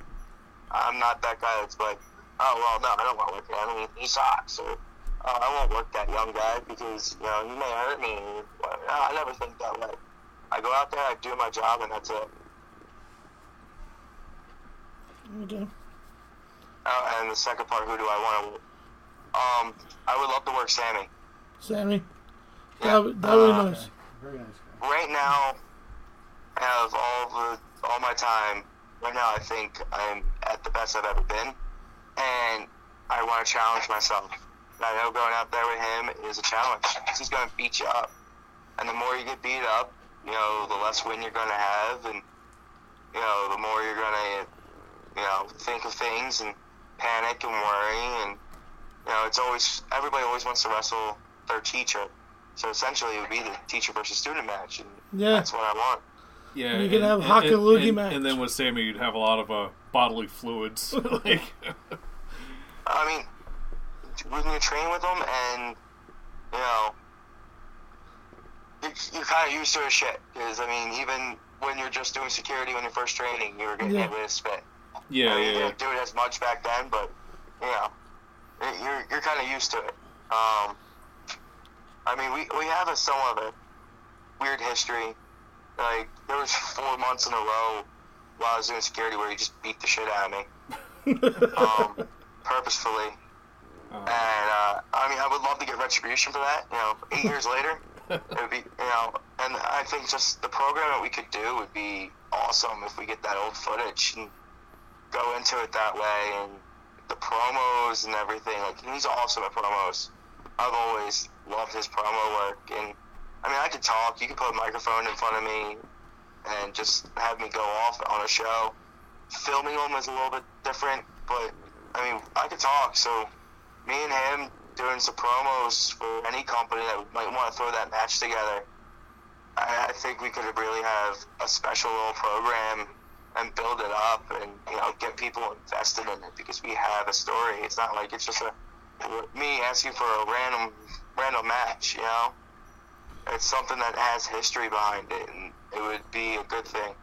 I'm not that guy that's like, oh well, no, I don't want to work him. I mean, he sucks. Or, oh, I won't work that young guy because you know he may hurt me. Well, no, I never think that way. I go out there, I do my job, and that's it. Okay. Uh, and the second part, who do I want to? Um, I would love to work Sami. Sami. That would that would be Uh, nice. Very nice guy. Right now, out of all the all my time, right now I think I'm at the best I've ever been, and I want to challenge myself. And I know going out there with him is a challenge. He's going to beat you up, and the more you get beat up, you know, the less win you're going to have, and you know, the more you're going to, you know, think of things and panic and worry, and you know, it's always everybody always wants to wrestle their teacher. So essentially, it would be the teacher versus student match, and Yeah. that's what I want. Yeah, You can and- have and- Hakalugi and, match. and then with Sami, you'd have a lot of uh, bodily fluids. [laughs] like, I mean, when you train with them, and you know, you, you're kind of used to his shit. Because I mean, even when you're just doing security when you're first training, you were getting Yeah. hit with a spit. yeah, I mean, you yeah, didn't do it as much back then, but you know, y- you're you're kind of used to it. Um, I mean, we we have a somewhat of a weird history. Like there was four months in a row while I was doing security where he just beat the shit out of me, [laughs] um, purposefully. Uh, And uh, I mean, I would love to get retribution for that. You know, eight years [laughs] later, it would be you know. And I think just the program that we could do would be awesome if we get that old footage and go into it that way. And the promos and everything. Like he's awesome at promos. I've always loved his promo work. And I mean, I could talk. You could put a microphone in front of me and just have me go off on a show. Filming them is a little bit different, but I mean, I could talk. So me and him doing some promos for any company that might want to throw that match together. I, I think we could really have a special little program and build it up and you know get people invested in it because we have a story. It's not like it's just a me asking for a random random match. You know, it's something that has history behind it, and it would be a good thing.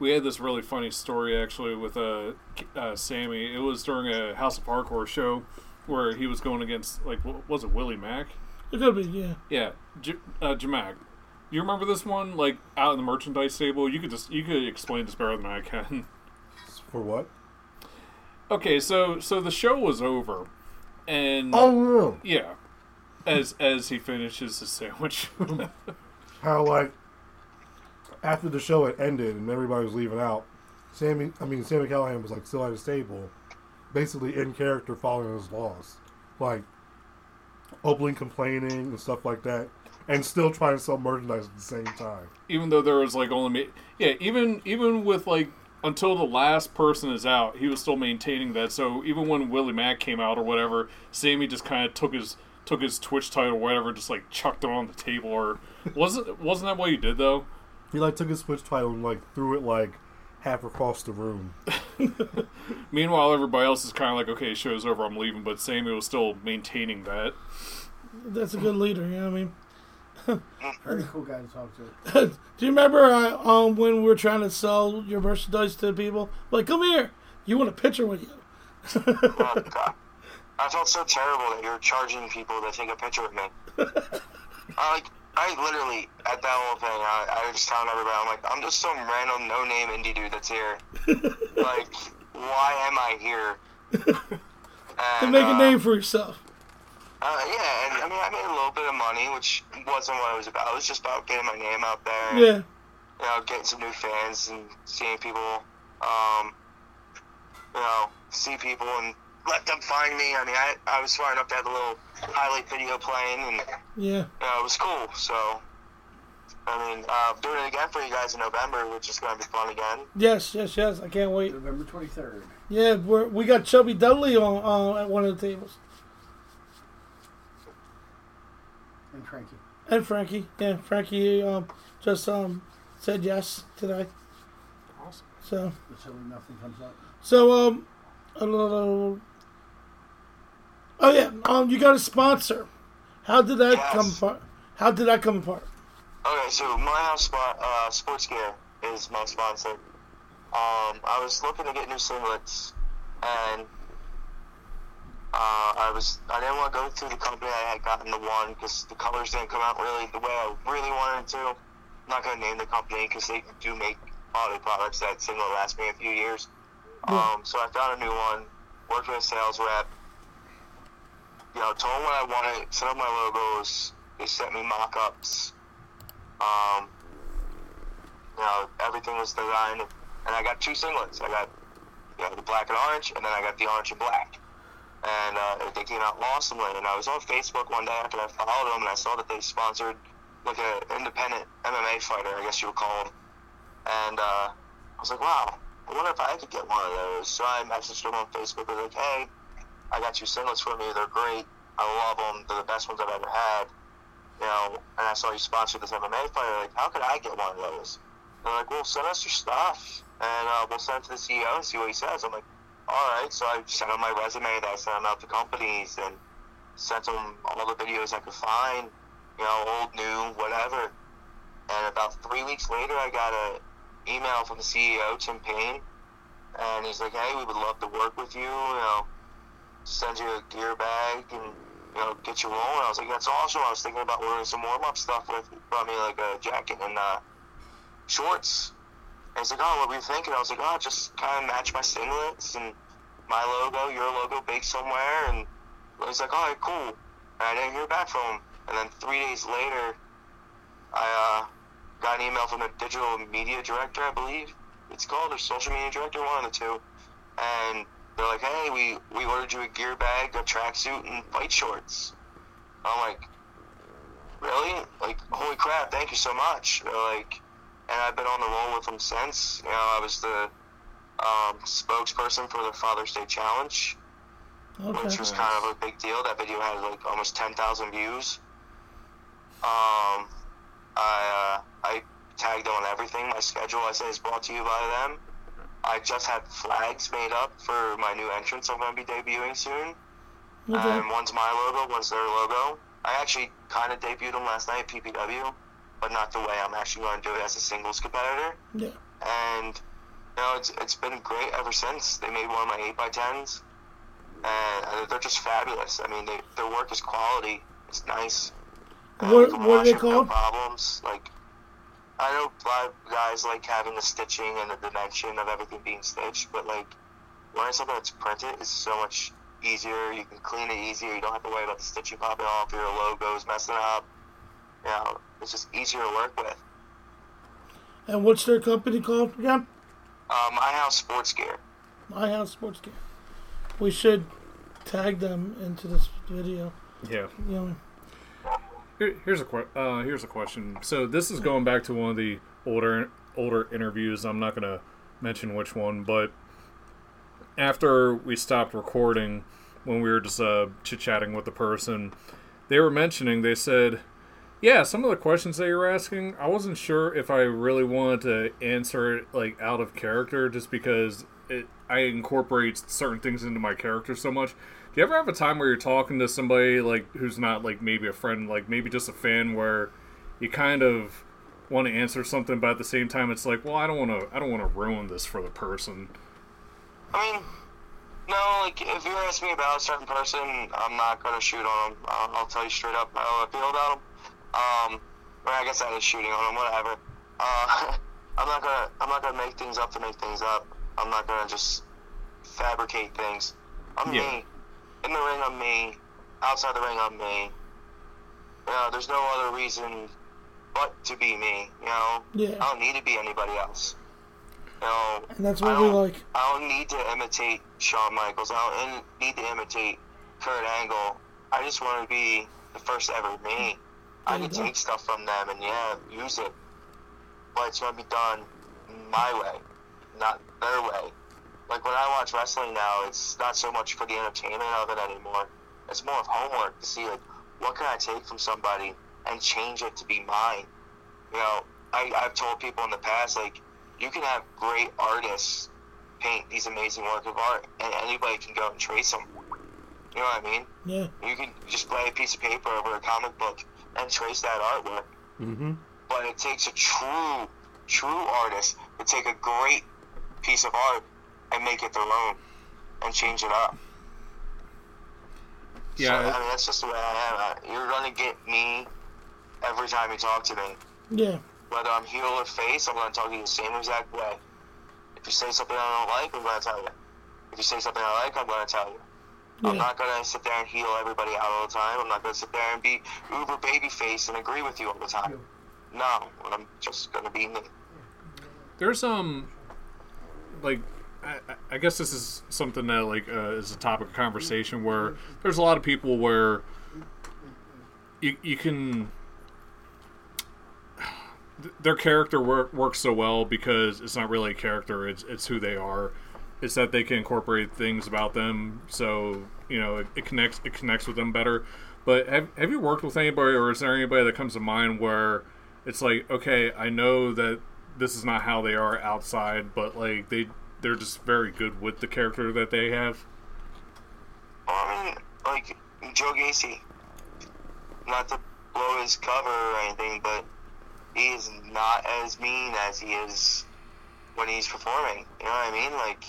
We had this really funny story actually with uh, uh, Sami. It was during a House of Hardcore show where he was going against like what was it Willie Mack? It could be, yeah. Yeah, J- uh, Jamak. You remember this one? Like out in the merchandise table, you could just you could explain this better than I can. [laughs] For what? okay, so so the show was over, and Oh no! yeah, as as he finishes his sandwich. [laughs] How like after the show had ended and everybody was leaving out, Sami, I mean Sami Callihan was like still at his table, basically in character following his loss, like openly complaining and stuff like that, and still trying to sell merchandise at the same time. even though there was like only yeah even even with like until the last person is out he was still maintaining that. So even when willie mack came out or whatever Sami just kind of took his took his twitch title or whatever just like chucked it on the table or [laughs] wasn't wasn't that what you did though He like took his Switch title and like threw it like half across the room. [laughs] meanwhile everybody else is kind of like okay show's over i'm leaving but Sami was still maintaining that That's a good leader, you know what I mean? Very cool guy to talk to. [laughs] Do you remember uh, um, when we were trying to sell your merchandise to people? Like, come here. You want a picture with you? Oh, [laughs] God. I felt so terrible that you were charging people to take a picture with me. I like, I literally at that whole thing, I, I was telling everybody, I'm like, I'm just some random no-name indie dude that's here. [laughs] like, why am I here? To And, make a uh, name for yourself. Uh, yeah, and I mean, I made a little bit of money, which wasn't what it was about. It was just about getting my name out there. and, Yeah. you know, getting some new fans and seeing people, um, you know, see people and let them find me. I mean, I, I was smart enough to have a little highlight video playing, and Yeah. you know, it was cool. So, I mean, uh, doing it again for you guys in November, which is going to be fun again. Yes, yes, yes. I can't wait. November 23rd. Yeah, we're, we got Chubby Dudley on uh, at one of the tables. And Frankie. And Frankie. Yeah, Frankie um, just um, said yes today. awesome So, Until nothing comes up. so um, a little. Oh yeah, um, you got a sponsor. How did that Yes. come apart? How did that come apart? Okay, so my house spot, uh, sports gear is my sponsor. Um, I was looking to get new singlets, and uh, I was I didn't want to go through the company I had gotten the one because the colors didn't come out really the way I really wanted to. I'm not gonna name the company because they do make auto products that singlet last me a few years. Um, so I found a new one, worked with a sales rep. You know, told them what I wanted, set up my logos. They sent me mock-ups. Um, you know, everything was designed, and I got two singlets. I got you know, the black and orange, and then I got the orange and black. And uh, they came out awesomely. And I was on Facebook one day after I followed them, and I saw that they sponsored like an independent MMA fighter, I guess you would call him. And uh, I was like, wow, I wonder if I could get one of those. So I messaged them on Facebook. I was like, hey, I got two singlets for me. They're great. I love them. They're the best ones I've ever had. You know, and I saw you sponsored this MMA fighter. Like, how could I get one of those? They're like, well, send us your stuff, and uh, we'll send it to the CEO and see what he says. I'm like, all right. So I sent him my resume that I sent him out to companies and sent him all the videos I could find, you know, old, new, whatever. And about three weeks later, I got a email from the CEO, Tim Payne, and he's like, hey, we would love to work with you, you know, send you a gear bag and, you know, get you rolling. I was like, that's awesome. I was thinking about ordering some warm-up stuff with, brought me like a jacket and uh, shorts. And he's like, oh, what were you thinking? I was like, oh, just kind of match my singlets and my logo, your logo baked somewhere. And he's like, all right, cool. And I didn't hear back from him. And then three days later, I uh, got an email from the digital media director, I believe it's called, or social media director, one of the two. And they're like, hey, we, we ordered you a gear bag, a tracksuit, and fight shorts. I'm like, really? Like, holy crap, thank you so much. They're like, and I've been on the roll with them since. You know, I was the um, spokesperson for the Father's Day Challenge, Okay. which was kind of a big deal. That video had like almost 10,000 views. Um, I, uh, I tagged on everything. My schedule, I say, is brought to you by them. I just had flags made up for my new entrance I'm going to be debuting soon. Okay. And one's my logo, one's their logo. I actually kind of debuted them last night at PPW, but not the way I'm actually going to do it as a singles competitor. Yeah. And you know, it's it's been great ever since. They made one of my eight by tens, and they're just fabulous. I mean, they, their work is quality. It's nice. What- can what are they it, called? No problems. Like I know a lot of guys like having the stitching and the dimension of everything being stitched, but like wearing something that's printed is so much easier. You can clean it easier. You don't have to worry about the stitching popping off, your logos messing up. You know, it's just easier to work with. And what's their company called again? Uh, my house sports gear. My House Sports Gear. We should tag them into this video. Yeah. You know, Here, here's a que- uh, here's a question. So this is going back to one of the older older interviews. I'm not gonna mention which one, but after we stopped recording, when we were just uh, chit chatting with the person, they were mentioning. They said, "Yeah, some of the questions that you're asking, I wasn't sure if I really wanted to answer it like out of character, just because it I incorporate certain things into my character so much." Do you ever have a time where you're talking to somebody like who's not like maybe a friend, like maybe just a fan, where you kind of want to answer something, but at the same time, it's like, well, I don't want to, I don't want to ruin this for the person. I mean, no, like if you're asking me about a certain person, I'm not gonna shoot on them. I'll, I'll tell you straight up how I feel about them. Um, or I guess that is shooting on them, whatever. Uh, [laughs] I'm not gonna, I'm not gonna make things up to make things up. I'm not gonna just fabricate things. I'm Yeah. me. In the ring, I'm me. Outside the ring, I'm me. You know, there's no other reason but to be me. You know, Yeah. I don't need to be anybody else. You know, and that's I what we don't- like. I don't need to imitate Shawn Michaels. I don't need to imitate Kurt Angle. I just want to be the first ever me. I can go. take stuff from them and yeah, use it, but it's gonna be done my way, not their way. Like when I watch wrestling now, it's not so much for the entertainment of it anymore. It's more of homework to see like what can I take from somebody and change it to be mine. You know, I, I've told people in the past like you can have great artists paint these amazing work of art, and anybody can go and trace them. You know what I mean? Yeah. You can just lay a piece of paper over a comic book and trace that artwork. Mm-hmm. But it takes a true, true artist to take a great piece of art and make it their own and change it up. So, Yeah, I mean, that's just the way I am. Uh, You're gonna get me every time you talk to me. Yeah. Whether I'm heel or face, I'm gonna talk to you the same exact way. If you say something I don't like, I'm gonna tell you. If you say something I like, I'm gonna tell you. I'm not gonna sit there and heel everybody out all the time. I'm not gonna sit there and be uber baby face and agree with you all the time. No, I'm just gonna be me. There's um, like, I, I- guess this is something that like uh, is a topic of conversation where there's a lot of people where you you can their character work, works so well because it's not really a character; it's it's who they are. It's that they can incorporate things about them, so you know it, it connects it connects with them better. But have have you worked with anybody, or is there anybody that comes to mind where it's like, okay, I know that this is not how they are outside, but like they they're just very good with the character that they have. I mean, like Joe Gacy. Not to blow his cover or anything, but he is not as mean as he is when he's performing. You know what I mean? Like,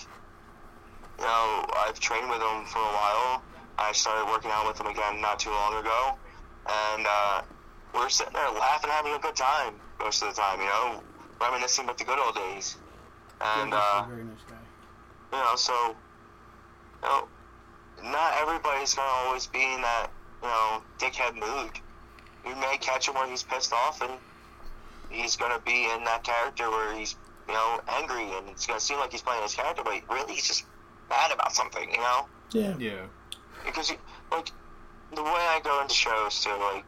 you know, I've trained with him for a while. I started working out with him again not too long ago, and uh, we're sitting there laughing, having a good time most of the time. You know, reminiscing about the good old days. And uh, very nice guy. you know, so you know, not everybody's gonna always be in that you know dickhead mood. You may catch him when he's pissed off, and he's gonna be in that character where he's you know angry, and it's gonna seem like he's playing his character, but really he's just mad about something, you know. Yeah. Yeah, Because you, like the way I go into shows too, like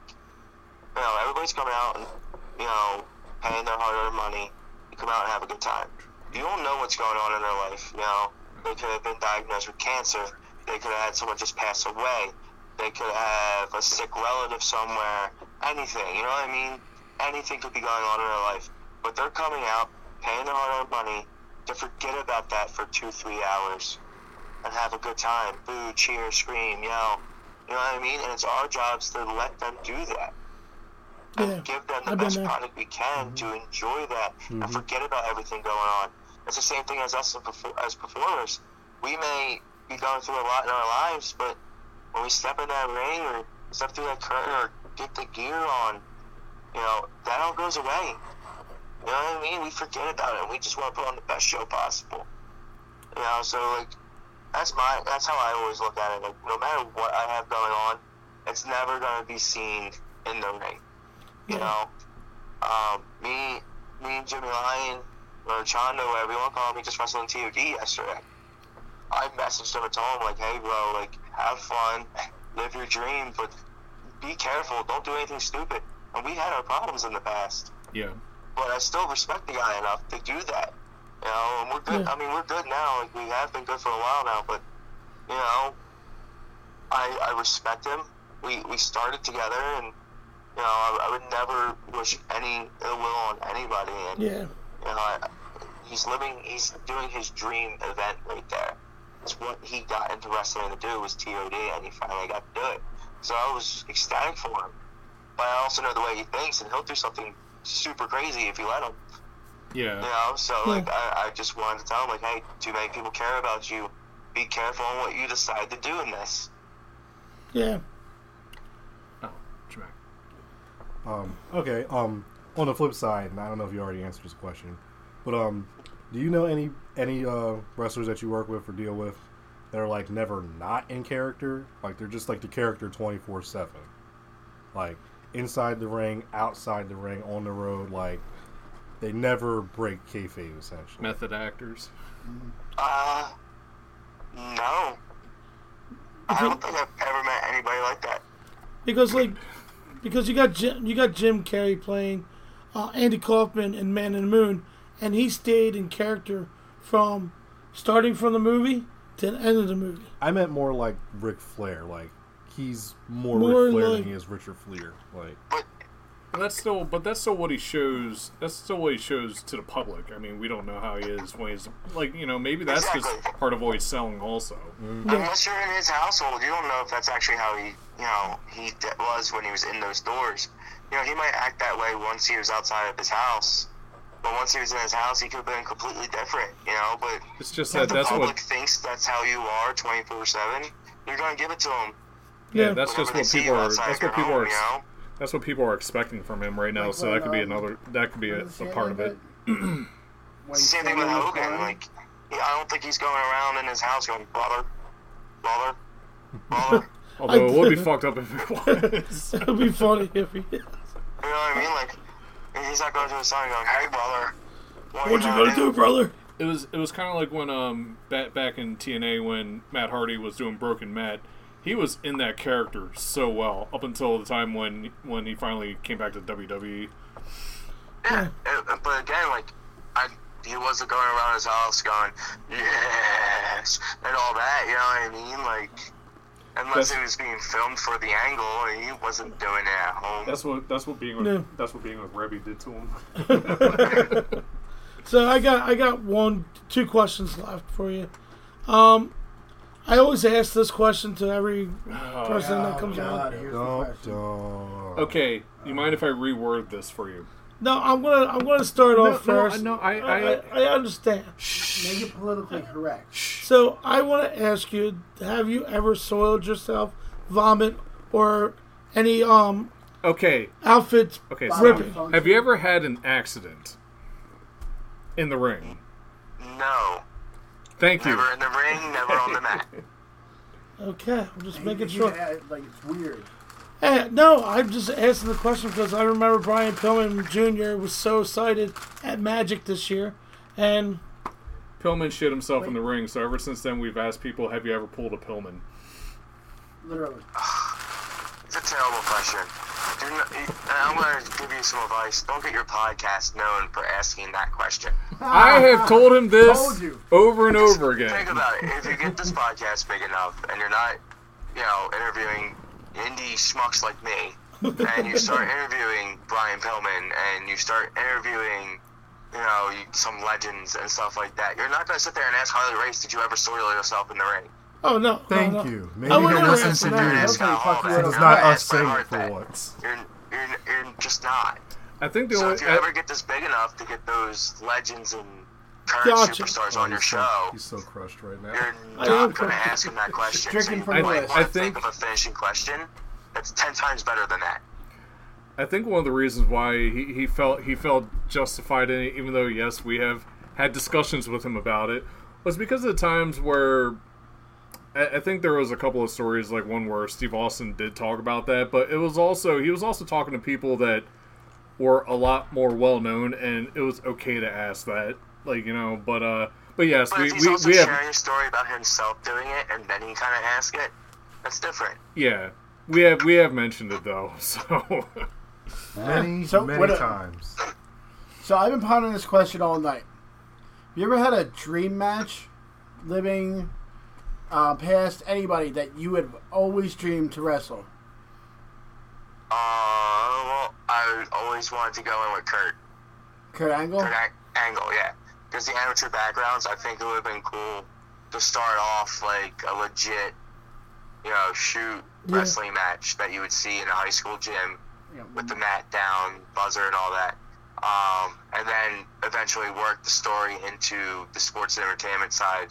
you know, everybody's coming out and you know paying their hard-earned money to come out and have a good time. You don't know what's going on in their life. You know, they could have been diagnosed with cancer. They could have had someone just pass away. They could have a sick relative somewhere. Anything, you know what I mean? Anything could be going on in their life. But they're coming out, paying their hard-earned money to forget about that for two, three hours and have a good time. Boo, cheer, scream, yell. You know what I mean? And it's our jobs to let them do that. And Yeah. give them the I've best product we can to mm-hmm. enjoy that and mm-hmm. forget about everything going on. It's the same thing as us as performers. We may be going through a lot in our lives, but when we step in that ring or step through that curtain or get the gear on, you know, that all goes away. You know what I mean? We forget about it we just want to put on the best show possible. You know, so like that's my that's how I always look at it. Like no matter what I have going on, it's never gonna be seen in the ring. You Yeah. know, um, me, me and Jimmy Lloyd or Chondo, whatever you want to call me, just wrestled in TOD yesterday. I messaged him and told him like, hey, bro, like have fun, [laughs] live your dream, but be careful, don't do anything stupid. And we had our problems in the past yeah, but I still respect the guy enough to do that. You know, and we're good. Yeah. I mean, we're good now. Like we have been good for a while now, but you know, I I respect him. We we started together, and you know, I, I would never wish any ill will on anybody. And Yeah. You know, I, he's living. He's doing his dream event right there. It's what he got into wrestling to do was TOD, and he finally got to do it. So I was ecstatic for him. But I also know the way he thinks, and he'll do something super crazy if you let him. yeah. You know, so like I, I just wanted to tell him like, hey, too many people care about you. Be careful on what you decide to do in this. Yeah. Oh, Jack. Um, okay. Um, on the flip side, and I don't know if you already answered this question, but um, do you know any any uh, wrestlers that you work with or deal with that are like never not in character? Like they're just like the character twenty four seven, like inside the ring, outside the ring, on the road. Like they never break kayfabe essentially. Method actors. Uh, no. I don't think I've ever met anybody like that. Because like, because you got Jim, you got Jim Carrey playing uh, Andy Kaufman in Man in the Moon, and he stayed in character from starting from the movie to the end of the movie. I meant more like Ric Flair. Like he's more, More Ric Flair like- than he is Richard Fliehr. Like But But that's still, but that's still what he shows. That's still what he shows to the public. I mean, we don't know how he is when he's like, you know, maybe that's just part of what he's selling. Also, Unless you're in his household, you don't know if that's actually how he, you know, he was when he was in those doors. You know, he might act that way once he was outside of his house, but once he was in his house, he could have been completely different. You know, but it's just that the that's public what. thinks that's how you are, twenty four seven, you're gonna give it to him. Yeah, Yeah. that's just what people are. That's what people home, are. You know, That's what people are expecting from him right now. Like so that when, could be um, another. That could be a, a part of it. Same thing with [clears throat] Samuel Hogan. born, Like, yeah, I don't think he's going around in his house going, brother, brother, brother. [laughs] Although it would be fucked up if it [laughs] was. It would be funny if he. You know what I mean? Like, he's not going to his son going, "Hey, brother, what, What you gonna do, brother? It was it was kind of like when um back back in TNA when Matt Hardy was doing Broken Matt. He was in that character so well up until the time when when he finally came back to. WWE. Yeah, uh, but again, like, I he wasn't going around his house going, yes, and all that. You know what I mean? Like, unless That's- it was being filmed for the angle, and he wasn't doing it at home. That's what that's what being with, No. that's what being with Reby did to him. [laughs] So I got I got one two questions left for you. Um, I always ask this question to every person that Oh, comes on. God, here's the Don't, question. don't. okay, you mind if I reword this for you? No, I'm gonna I'm gonna start off first. no, I, I, I, I understand. Make it politically correct. So I want to ask you: Have you ever soiled yourself, vomit, or any um okay, outfits okay. Body So ripping? have you ever had an accident in the ring? no, Thank you. never in the ring, never on the mat. [laughs] Okay, I'm just making You- sure. you- Like it's weird. Eh, no, I'm just asking the question because I remember Brian Pillman Jr. was so excited at Magic this year, and Pillman shit himself in the ring, so ever since then we've asked people, "Have you ever pulled a Pillman?" Literally. [sighs] It's a terrible question. Do not, and I'm going to give you some advice. Don't get your podcast known for asking that question. I have [laughs] told him this Told over and Just over again. Think about it. If you get this [laughs] podcast big enough and you're not, you know, interviewing indie schmucks like me, and you start [laughs] interviewing Brian Pillman and you start interviewing, you know, some legends and stuff like that, you're not going to sit there and ask Harley Race, did you ever soil yourself in the ring? oh no, Thank no, no. you. Maybe I would he'll never listen answer to that. me. Ask Okay, how fuck all that. It's don't You're us saying it for that. once. You're, you're, you're just not. I think the So only if you ever get this big enough to get those legends and current Gotcha. superstars Oh, on your he's so- show, He's so crushed right now. you're I not going to ask him that question. Stricken so from you might list. I think think- of a finishing question that's ten times better than that. I think one of the reasons why he, he felt he felt justified in it, even though yes, we have had discussions with him about it, was because of the times where I, I think there was a couple of stories, like one where Steve Austin did talk about that, but it was also he was also talking to people that were a lot more well known, and it was okay to ask that, like you know. But uh, but yes, But we if he's we, also we have sharing a story about himself doing it, and then he kind of ask it, that's different. yeah. We have we have mentioned it though, [laughs] so Many, [laughs] So, many what times. So I've been pondering this question all night. Have you ever had a dream match, living uh, past anybody that you had always dreamed to wrestle? Uh, well, I always wanted to go in with Kurt. Kurt Angle? Kurt Ang- Angle, yeah. Because the amateur backgrounds, I think it would have been cool to start off like a legit, you know, shoot Yeah. wrestling match that you would see in a high school gym Yeah. with the mat down, buzzer, and all that. Um, and then eventually work the story into the sports and entertainment side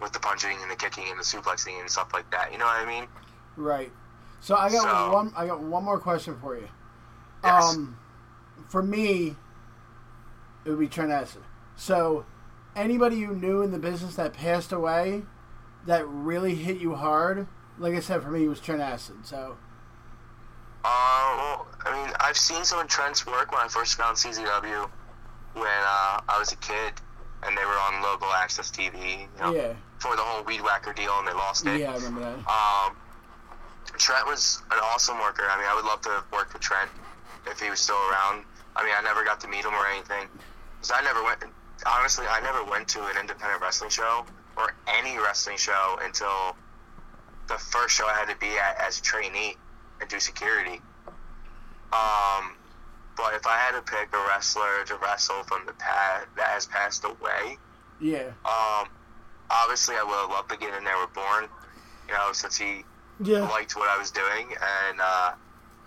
with the punching and the kicking and the suplexing and stuff like that. You know what I mean? Right. So I got So- one. I got one more question for you. Yes. Um, for me, it would be Trent Acid. So, anybody you knew in the business that passed away, that really hit you hard. Like I said, for me, it was Trent Acid. So, Uh, well, I mean, I've seen some of Trent's work when I first found CZW when uh, I was a kid, and they were on local access TV. You know, yeah, For the whole weed whacker deal, and they lost it. yeah, I remember that. Um, Trent was an awesome worker. I mean, I would love to have worked with Trent if he was still around. I mean, I never got to meet him or anything. Because I never went, honestly, I never went to an independent wrestling show or any wrestling show until the first show I had to be at as a trainee and do security. Um, But if I had to pick a wrestler to wrestle from the past that has passed away, Yeah. um, obviously I would have loved to get in there with Borne, you know, since he Yeah. liked what I was doing, and uh,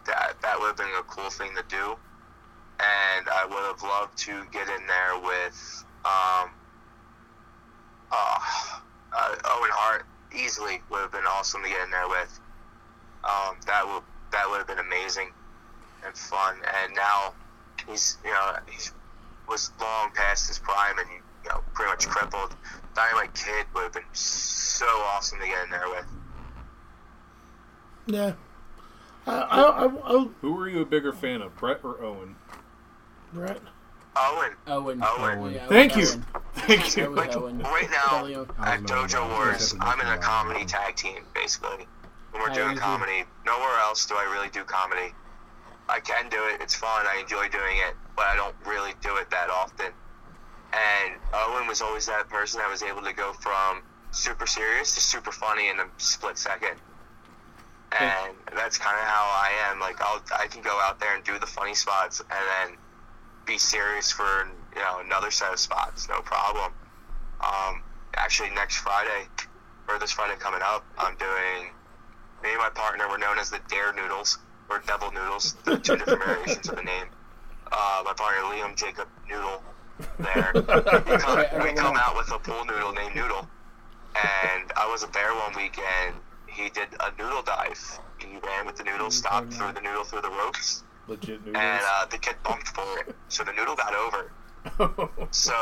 that that would have been a cool thing to do. And I would have loved to get in there with um, uh, uh, Owen Hart. Easily would have been awesome to get in there with. Um, that would that would have been amazing and fun. And now he's you know he's was long past his prime and you know pretty much crippled. Dynamite Kid would have been so awesome to get in there with. Yeah. I, I, I, I, Who were you a bigger fan of, Bret or Owen? Bret. Owen. Owen. Owen. Yeah, Thank you. Owen. Thank you. Like Owen. right now Billy O- I at. Dojo Wars, I I'm in a comedy tag team basically. When we're How doing easy. comedy, nowhere else do I really do comedy. I can do it; it's fun. I enjoy doing it, but I don't really do it that often. And Owen was always that person that was able to go from super serious to super funny in a split second. And that's kind of how I am. Like I'll, I can go out there and do the funny spots, and then be serious for you know another set of spots, no problem. Um, actually, next Friday or this Friday coming up, I'm doing. Me and my partner were known as the Dare Noodles or Devil Noodles, the two different [laughs] variations of the name. Uh, my partner Liam Jacob Noodle. There, [laughs] we come, we come out with a pool noodle named Noodle, and I wasn't there one weekend. He did a noodle dive. He ran with the noodle, stopped, threw the noodle through the ropes, Legit noodle. and uh, the kid bumped for it. So the noodle got over. [laughs] So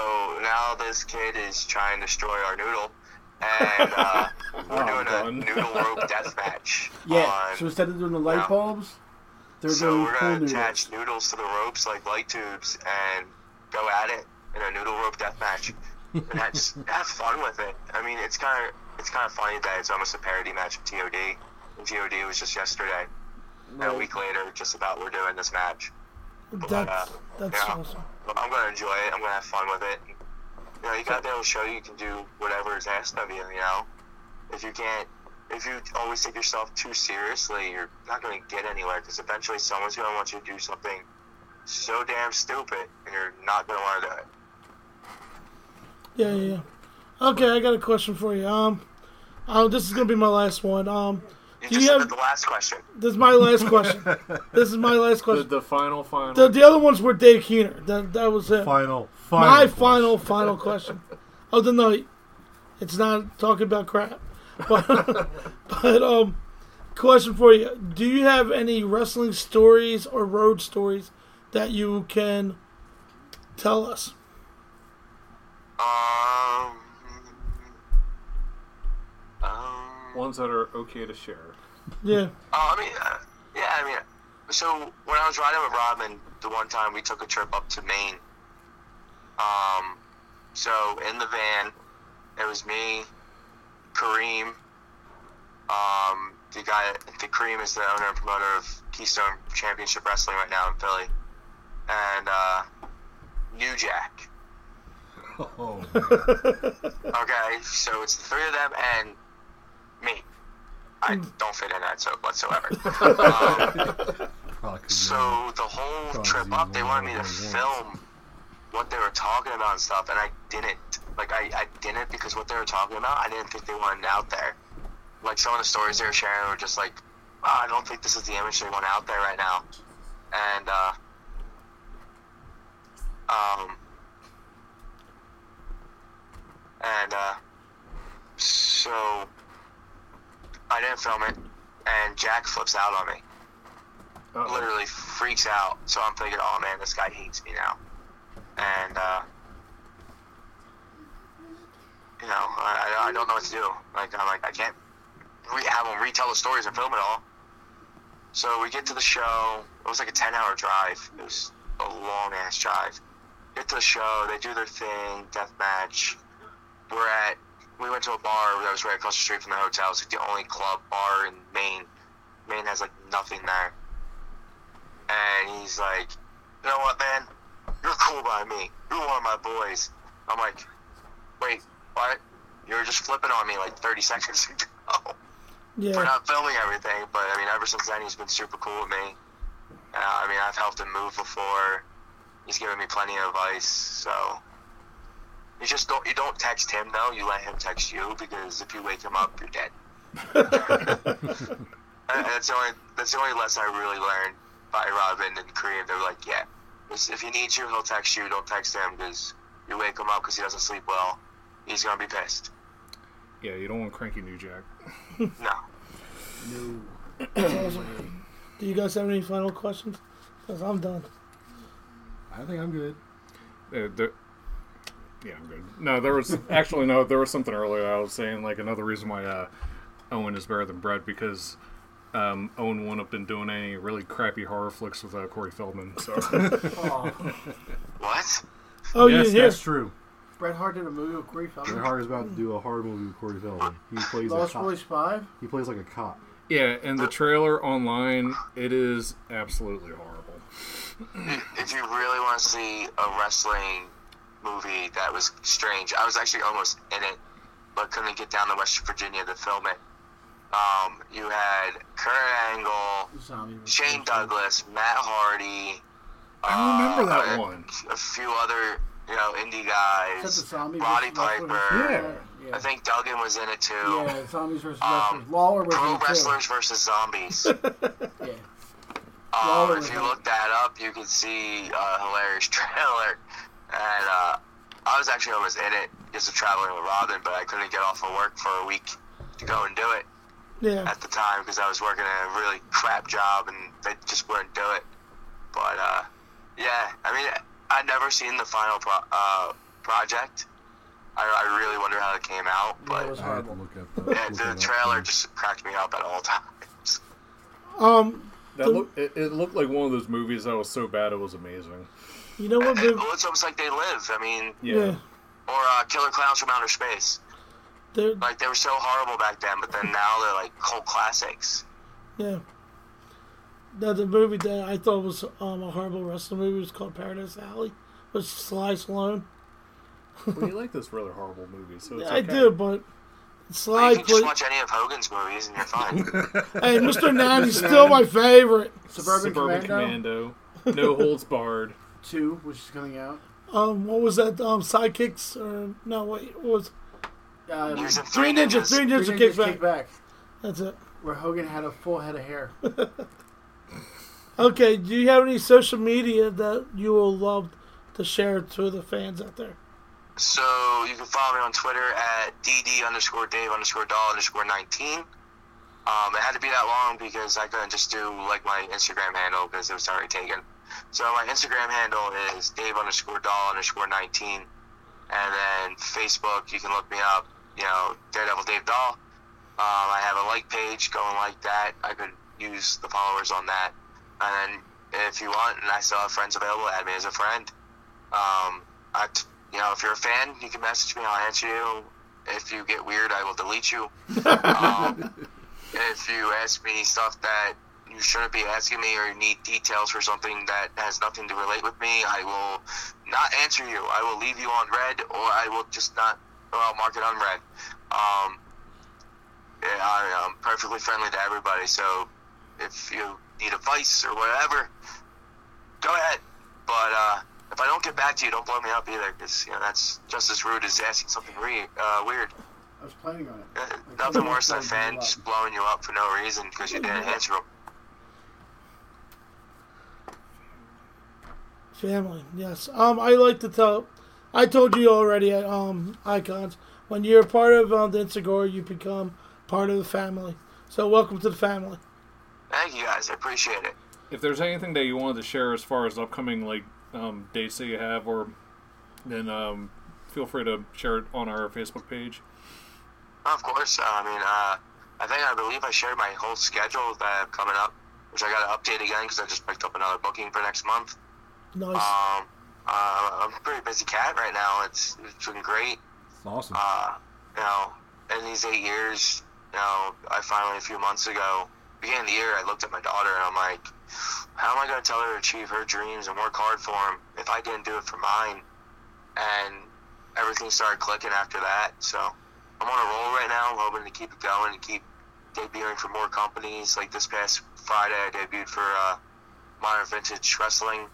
now this kid is trying to destroy our noodle, and uh, [laughs] we're Oh, doing done. a noodle rope [laughs] death match. Yeah. on- So instead of doing the light Yeah. bulbs, they're so doing we're gonna noodles. attach noodles to the ropes like light tubes and go at it in a noodle rope death match. and that's have fun with it. I mean, it's kind of it's kind of funny that it's almost a parody match of TOD. And TOD was just yesterday. And a week later, just about we're doing this match. That's, that's Yeah. awesome. I'm gonna enjoy it. I'm gonna have fun with it. You know, you gotta be able to show you can do whatever is asked of you. You know, if you can't, if you always take yourself too seriously, you're not gonna get anywhere. Because eventually, someone's gonna want you to do something so damn stupid, and you're not gonna want to do it. Yeah, yeah, yeah. Okay, I got a question for you. Um, um, this is gonna be my last one. Um, You Do just you said have- the last question. this is my last question. [laughs] this is my last the, question. the final, final. The, the other ones were Dave Keener. That that was it. Final, final. my question. final final question of the night. It's not talking about crap, [laughs] but but um, question for you: Do you have any wrestling stories or road stories that you can tell us? Um. Um. Ones that are okay to share. Yeah, Oh, I mean, uh, yeah, I mean, so when I was riding with Robin, the one time we took a trip up to Maine. Um, so in the van, it was me, Kareem, um, the guy, the Kareem is the owner and promoter of Keystone Championship Wrestling right now in Philly, and uh, New Jack. Oh, Okay, so it's the three of them and me. I don't fit in that [laughs] so whatsoever. um, So the whole trip up, they wanted me to one of those film what they were talking about and stuff, and I didn't. Like I, I didn't because what they were talking about, I didn't think they wanted out there. Like some of the stories they were sharing were just like, oh, I don't think this is the image they want out there right now, and uh, um, and uh, so I didn't film it, and Jack flips out on me Uh-oh. literally freaks out. So I'm thinking, oh man, this guy hates me now. And, uh, you know, I, I don't know what to do. Like, I'm like, I can't re- have him retell the stories and film it all. So we get to the show. It was like a 10 hour drive. It was a long ass drive. Get to the show. They do their thing, death match. We're at, we went to a bar that was right across the street from the hotel. It's like the only club bar in Maine. Maine has like nothing there and he's like, "You know what, man? You're cool by me. You're one of my boys." I'm like, "Wait, what? You were just flipping on me like 30 [laughs] seconds ago Yeah. for not filming everything." But I mean, ever since then, he's been super cool with me. Uh, I mean, I've helped him move before. He's given me plenty of advice. So you just don't you don't text him though. You let him text you because if you wake him up, you're dead. [laughs] And that's the only that's the only lesson I really learned by Robin and Kareem. They're like, yeah, if he needs you, he'll text you. Don't text him because you wake him up because he doesn't sleep well. He's gonna be pissed. Yeah, you don't want cranky New Jack. No. No. [clears throat] Do you guys have any final questions? Because I'm done. I think I'm good. Uh, there- yeah, I'm good. No, there was [laughs] actually no. There was something earlier I was saying like another reason why uh, Owen is better than Bret because um, Owen wouldn't have been doing any really crappy horror flicks with uh, Corey Feldman. So [laughs] What? Oh, Yes, you didn't? That's true. Bret Hart did a movie with Corey Bret Feldman. Hart is about to do a horror movie with Corey Feldman. He plays a Lost cop. Boys Five. He plays like a cop. yeah, and the trailer online it is absolutely horrible. If you really want to see a wrestling movie that was strange, I was actually almost in it, but couldn't get down to West Virginia to film it. Um, you had Kurt Angle, Zombie. Shane Douglas, Matt Hardy. I remember uh, that a- one. A few other, you know, indie guys. Roddy? Piper. Yeah. I think Duggan was in it too. Yeah, zombies versus Um, wrestlers. Lawler was Pro it too. wrestlers versus zombies. [laughs] Yeah. Um, if you look that up, you can see a hilarious [laughs] trailer. And uh, I was actually almost in it just to traveling with Robin, but I couldn't get off of work for a week to go and do it Yeah. at the time because I was working a really crap job and they just wouldn't do it. But uh, yeah, I mean, I'd never seen the final pro- uh, project. I, I really wonder how it came out, Yeah, but it was I have to look at the, yeah, the trailer thing. just cracked me up at all [laughs] times. Um, That look, it, it looked like one of those movies that was so bad it was amazing. You know what movie? Well, it's almost like they live. I mean, Yeah, Yeah. or uh, Killer Clowns from Outer Space. There, Like they were so horrible back then, but then now they're like cult classics. yeah. That the movie that I thought was um, a horrible wrestling movie was called Paradise Alley. With Sly Stallone. well, you [laughs] like those really horrible movies, so it's I okay. do, but Well, Sly you can just watch any of Hogan's movies and you're fine. [laughs] Hey, Mr. Nanny's still my favorite. Suburban, Suburban Commando, Commando, No Holds Barred. Two, which is coming out. Um, what was that? Um, Sidekicks or no? Wait, what was Uh, was in Three Three Ninjas? Ninjas. Three Three Ninjas Ninjas Kicks Kick Back. Back, That's it. where Hogan had a full head of hair. [laughs] Okay, do you have any social media that you will love to share to the fans out there? So you can follow me on Twitter at dd underscore Dave underscore doll underscore 19. Um, it had to be that long because I couldn't just do like my Instagram handle because it was already taken. So my Instagram handle is Dave underscore doll underscore 19. And then Facebook, you can look me up, you know, Daredevil Dave Doll. Um, I have a like page going like that. I could use the followers on that. And then if you want, and I still have friends available, add me as a friend. Um, I t- you know, if you're a fan, you can message me. I'll answer you. If you get weird, I will delete you. [laughs] um, if you ask me stuff that you shouldn't be asking me or you need details for something that has nothing to relate with me, I will not answer you. I will leave you on red, or I will just not. Or I'll mark it unread. Um, yeah, I, I'm perfectly friendly to everybody. So if you need advice or whatever, go ahead. But uh, if I don't get back to you, don't blow me up either, because you know that's just as rude as asking something re- uh, weird. I was planning on it. Uh, nothing worse than a fan just blowing you up for no reason because you didn't [laughs] answer them. Family, yes. Um, I like to tell. I told you already. Um, icons. When you're part of um, the Insegore, you become part of the family. So welcome to the family. Thank you guys, I appreciate it. If there's anything that you wanted to share as far as upcoming like um, dates that you have, or then um, feel free to share it on our Facebook page. Of course, uh, I mean, uh, I think I believe I shared my whole schedule that I have coming up, which I got to update again because I just picked up another booking for next month. Nice. Um, uh, I'm a pretty busy cat right now. It's it's been great. It's awesome. uh, you know, in these eight years, you know, I finally a few months ago, beginning of the year, I looked at my daughter and I'm like, how am I going to tell her to achieve her dreams and work hard for them if I didn't do it for mine? And everything started clicking after that. So I'm on a roll right now. I'm hoping to keep it going and keep debuting for more companies. Like this past Friday, I debuted for uh, Modern Vintage Wrestling.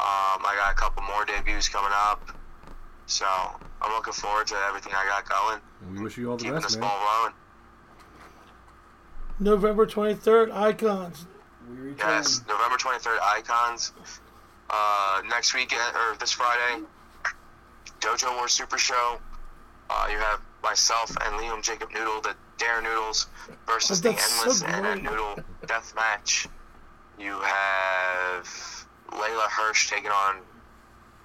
Um, I got a couple more debuts coming up, so I'm looking forward to everything I got going. We wish you all the Keeping best, this man. ball rolling. November 23rd, Icons. Yes, November 23rd, Icons. Uh, next weekend, or this Friday, Dojo War Super Show. Uh, you have myself and Liam Jacob Noodle, the Dare Noodles, versus the That's so Endless and a. Noodle Death Match. You have Leyla Hirsch taking on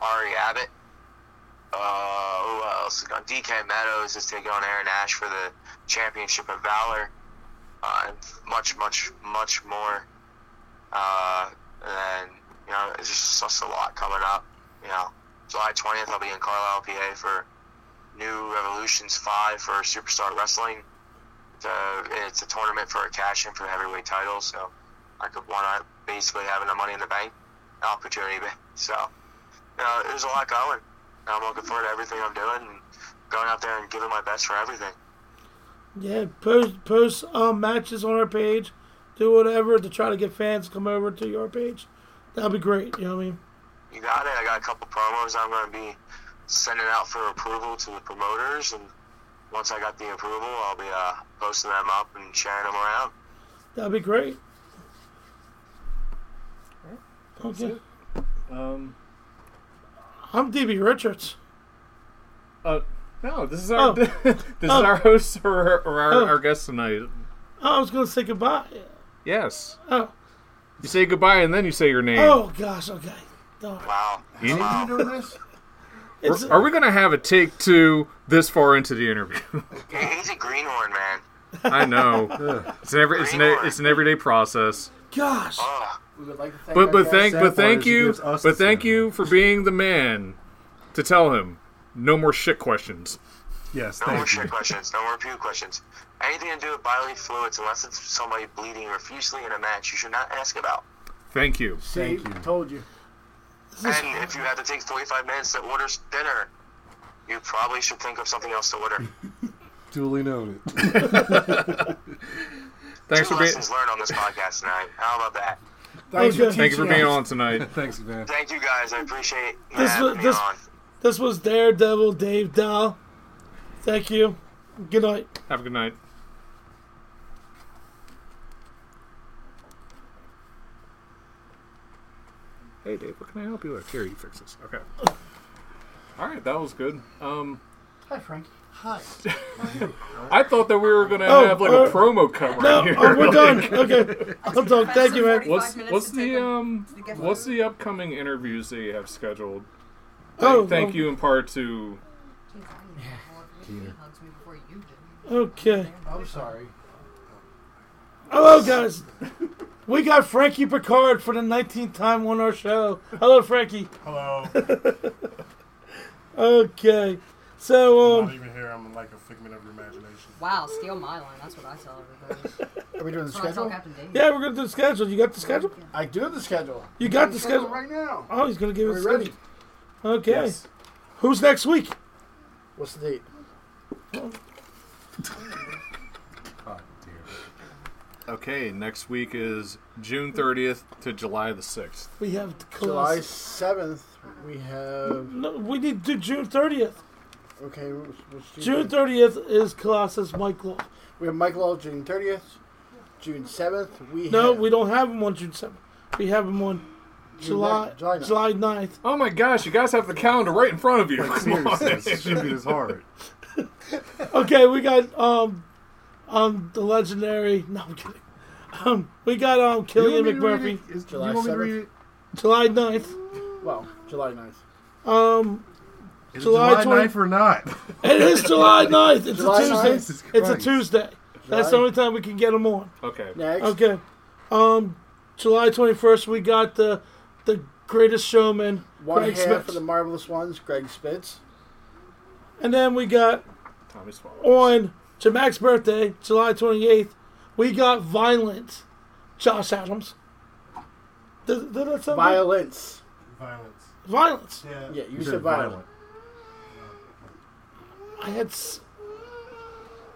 Ari Abbott. Uh, who else? is going? DK Meadows is taking on Aaron Ash for the Championship of Valor. Uh, and much, much, much more. Uh, and you know, it's just, just a lot coming up. You know, July 20th, I'll be in Carlisle, PA for New Revolutions 5 for Superstar Wrestling. It's a, it's a tournament for a cash in for the heavyweight title, so I could want to basically having the money in the bank opportunity. So, you know, there's a lot going. I'm looking forward to everything I'm doing and going out there and giving my best for everything. Yeah, post post um, matches on our page. Do whatever to try to get fans to come over to your page. That'd be great. You know what I mean? You got it. I got a couple promos I'm going to be sending out for approval to the promoters, and once I got the approval, I'll be uh, posting them up and sharing them around. That'd be great. Okay. Um, I'm DB Richards. uh, no, this is our Oh. [laughs] this is Oh. our host or, or our, Oh. our guest tonight. Oh, I was gonna say goodbye. Yes, Oh, you say goodbye and then you say your name. oh gosh. Okay. Oh, Wow. You- wow. doing this? it's, Are we gonna have a take two this far into the interview? [laughs] He's a greenhorn, man. I know [laughs] it's an every it's an, it's an everyday process. gosh. Oh, We would like to thank But but thank but thank you but thank you for being the man to tell him no more shit questions. Yes, no more thank shit questions. No more puke questions. Anything to do with bodily fluids, unless it's somebody bleeding profusely in a match, you should not ask about. Thank you. See, Thank you. told you. This And if you have to take 45 minutes to order dinner, you probably should think of something else to order. [laughs] Duly noted. [laughs] Thanks Two for being lessons learned on this podcast tonight. How about that? Thanks Okay. for thank you for being us. on tonight. [laughs] Thanks, man. Thank you guys. I appreciate This was- me this- on. this was Daredevil Dave Doll. Thank you. Good night. Have a good night. Hey Dave, what can I help you with? Here, you fix this. Okay. [laughs] All right, that was good. Um, Hi, Frankie. Hi. I thought that we were gonna Oh, have like uh, a promo cut No, right here. oh, we're Like, done. [laughs] Okay. I'm done. Thank you, man. What's 45 minutes what's to the take 'em um to the what's the upcoming interviews that you have scheduled? Oh, Thank oh, you in part to Okay. I'm sorry. Hello, guys. We got Frankie Picard for the 19th time on our show. Hello, Frankie. Hello. [laughs] Okay. So, Not um, even here. I'm like a figment of your imagination. Wow, steal my line. That's what I tell everybody. [laughs] Are we doing the That's what I tell schedule? Captain Dave. yeah, we're gonna do the schedule. You got the schedule? I do have the schedule. You got the schedule? right now. Oh, he's gonna give Are us we the ready? Okay. yes. Who's next week? What's the date? God [laughs] dear. Okay, next week is June 30th to July the 6th. We have the July Colossus. seventh. We have. No, we need to do June 30th. Okay. what's- what's June 30th is Colossus Mike Law. We have Mike Law June thirtieth. June seventh. We No, have we don't have him on June 7th. We have him on June July, July ninth. July 9th. Oh my gosh, you guys have the calendar right in front of you. Like, Come on. seriously, this shouldn't be this hard. [laughs] Okay, we got um um the legendary no I'm kidding. Um we got um Killian You want me to McMurphy. read it? Is- July you want 7th? July 9th. Well, July 9th. Um Is July it July 20 9th or not? [laughs] it is July [laughs] 9th. It's July a Tuesday. 9th. It's a Christ. Tuesday. That's the only time we can get them on. Okay. Next. Okay. Um July 21st we got the the greatest showman One Greg half Spitz. of the marvelous ones, Greg Spitz. And then we got Tommy Swallow. on Jamac's birthday, July 28th, we got Violent Josh Adams. Did, did that sound good? Violence. Violence. Violence. Yeah. Yeah, you, You said, said violent. violent. I had. S-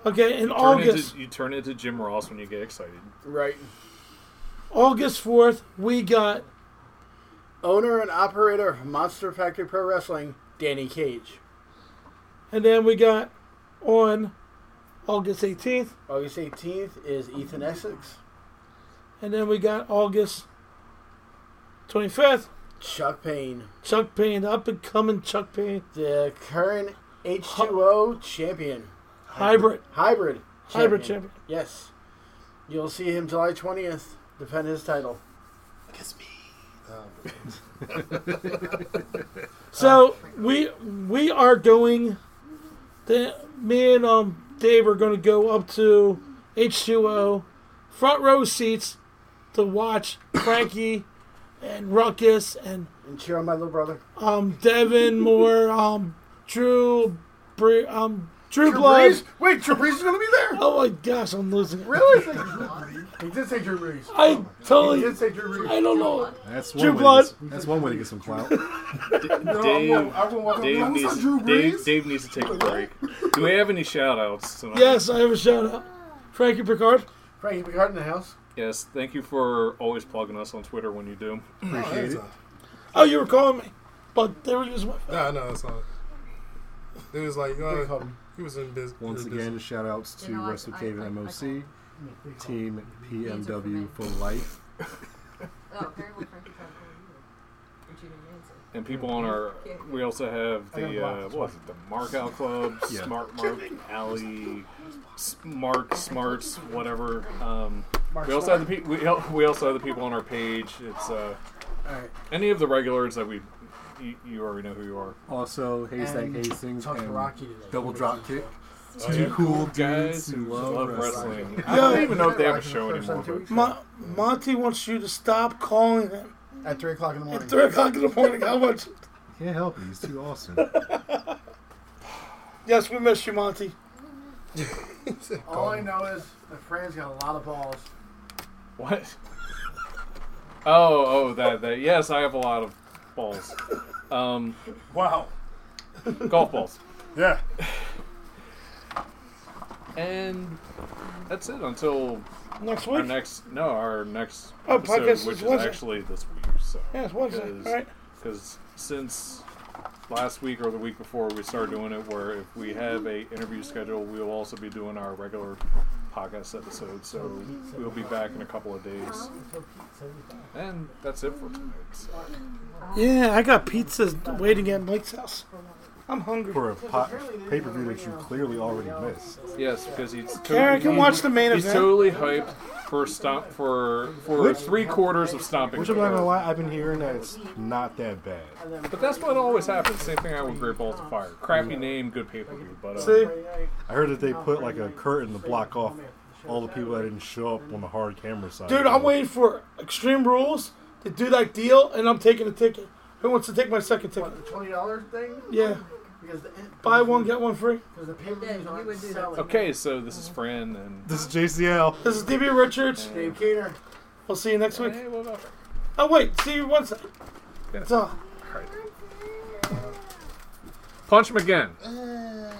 okay, in Turn August. into, you turn into Jim Ross when you get excited. Right. August 4th, we got Owner and operator of Monster Factory Pro Wrestling, Danny Cage. And then we got on August 18th. August 18th is Ethan Essex. And then we got August 25th. Chuck Payne, Chuck Payne, up and coming Chuck Payne. the current H2O champion. Hybrid. Hybrid. Hybrid champion. Yes. You'll see him July 20th defend his title. Kiss me. so we we are going. The, me and um Dave are going to go up to H2O, front row seats, to watch Frankie and Ruckus and And cheer on my little brother. um Devin Moore, um Drew, Bre- um Drew Blood. Brees? Wait, Drew Brees is going to be there? Oh my gosh, I'm losing it. Really? he did say Drew Brees. I He totally. did say Drew Brees. I don't know. That's Drew one, way Blood. to get, that's one way to get some clout. [laughs] No, Dave, I'm gonna, I'm gonna walk. Dave, What's needs, Drew Dave, Brees? Dave needs to take a break. Do we have any shout outs tonight? Yes, I have a shout out. Frankie Picard. Frankie Picard in the house. Yes, thank you for always plugging us on Twitter when you do. Appreciate it. Oh, you were calling me, but there were using my phone. Nah, no, it's not. It was like uh, he was in business. Once again, shout outs to You know, I- Wrestle I- Cave I- and I MOC, Team These are for me. PMW for life. [laughs] Oh, apparently Frankie tried to call you. But you didn't answer. And people on our, we also have the, uh, what was it, the Markout Club, [laughs] Yeah. Smart Mark, Alley, Smart Smarts, whatever. Um, we also have the pe- we, we also have the people on our page. It's uh, Alright. any of the regulars that we, you, you already know who you are. Also, Haystack And Hastings talk to and Rocky today. Double Drop Kick. Oh, Two yeah. cool guys dudes who who love love wrestling. wrestling. [laughs] I don't even know if they have a show anymore. two But weeks. Monty wants you to stop calling him At 3 o'clock in the morning. at three o'clock in the morning. How much? Can't help it. He's too awesome. [laughs] Yes, we missed you, Monty. [laughs] All I know is that Fran's got a lot of balls. What? Oh, oh, that, that. Yes, I have a lot of balls. [laughs] Um, Wow. golf balls. Yeah. And that's it until Next week. our week. next no our next Oh, episode, podcast which is Wednesday. actually this week. So Yeah, it's Wednesday. Because- All right. because since last week or the week before we started doing it, where if we have a interview schedule, we will also be doing our regular podcast episode. So we'll be back in a couple of days. And that's it for tonight. So, Yeah, I got pizzas waiting at Mike's house. I'm hungry. For a pay per view that you clearly already missed. yes, because he's totally, Karen can watch the main he's event. totally hyped for stomp for for three quarters of stomping. Which I'm not gonna lie, I've been hearing that it's not that bad. But that's what always happens. Same thing out with Great Balls of Fire. Crappy name, good pay per view. But uh, See, I heard that they put like a curtain to block off all the people that didn't show up on the hard camera side. dude, I'm waiting for Extreme Rules to do that deal, and I'm taking a ticket. Who wants to take my second ticket? What, the twenty dollar thing? Yeah, because Buy one, get one free. Because the pay per views aren't Okay, so this is Fran and This is JCL. This is DB Richards. Dave Cater. We'll see you next week. Hey, Oh, wait. See you once. That's. Punch him again. Uh,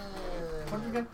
punch again.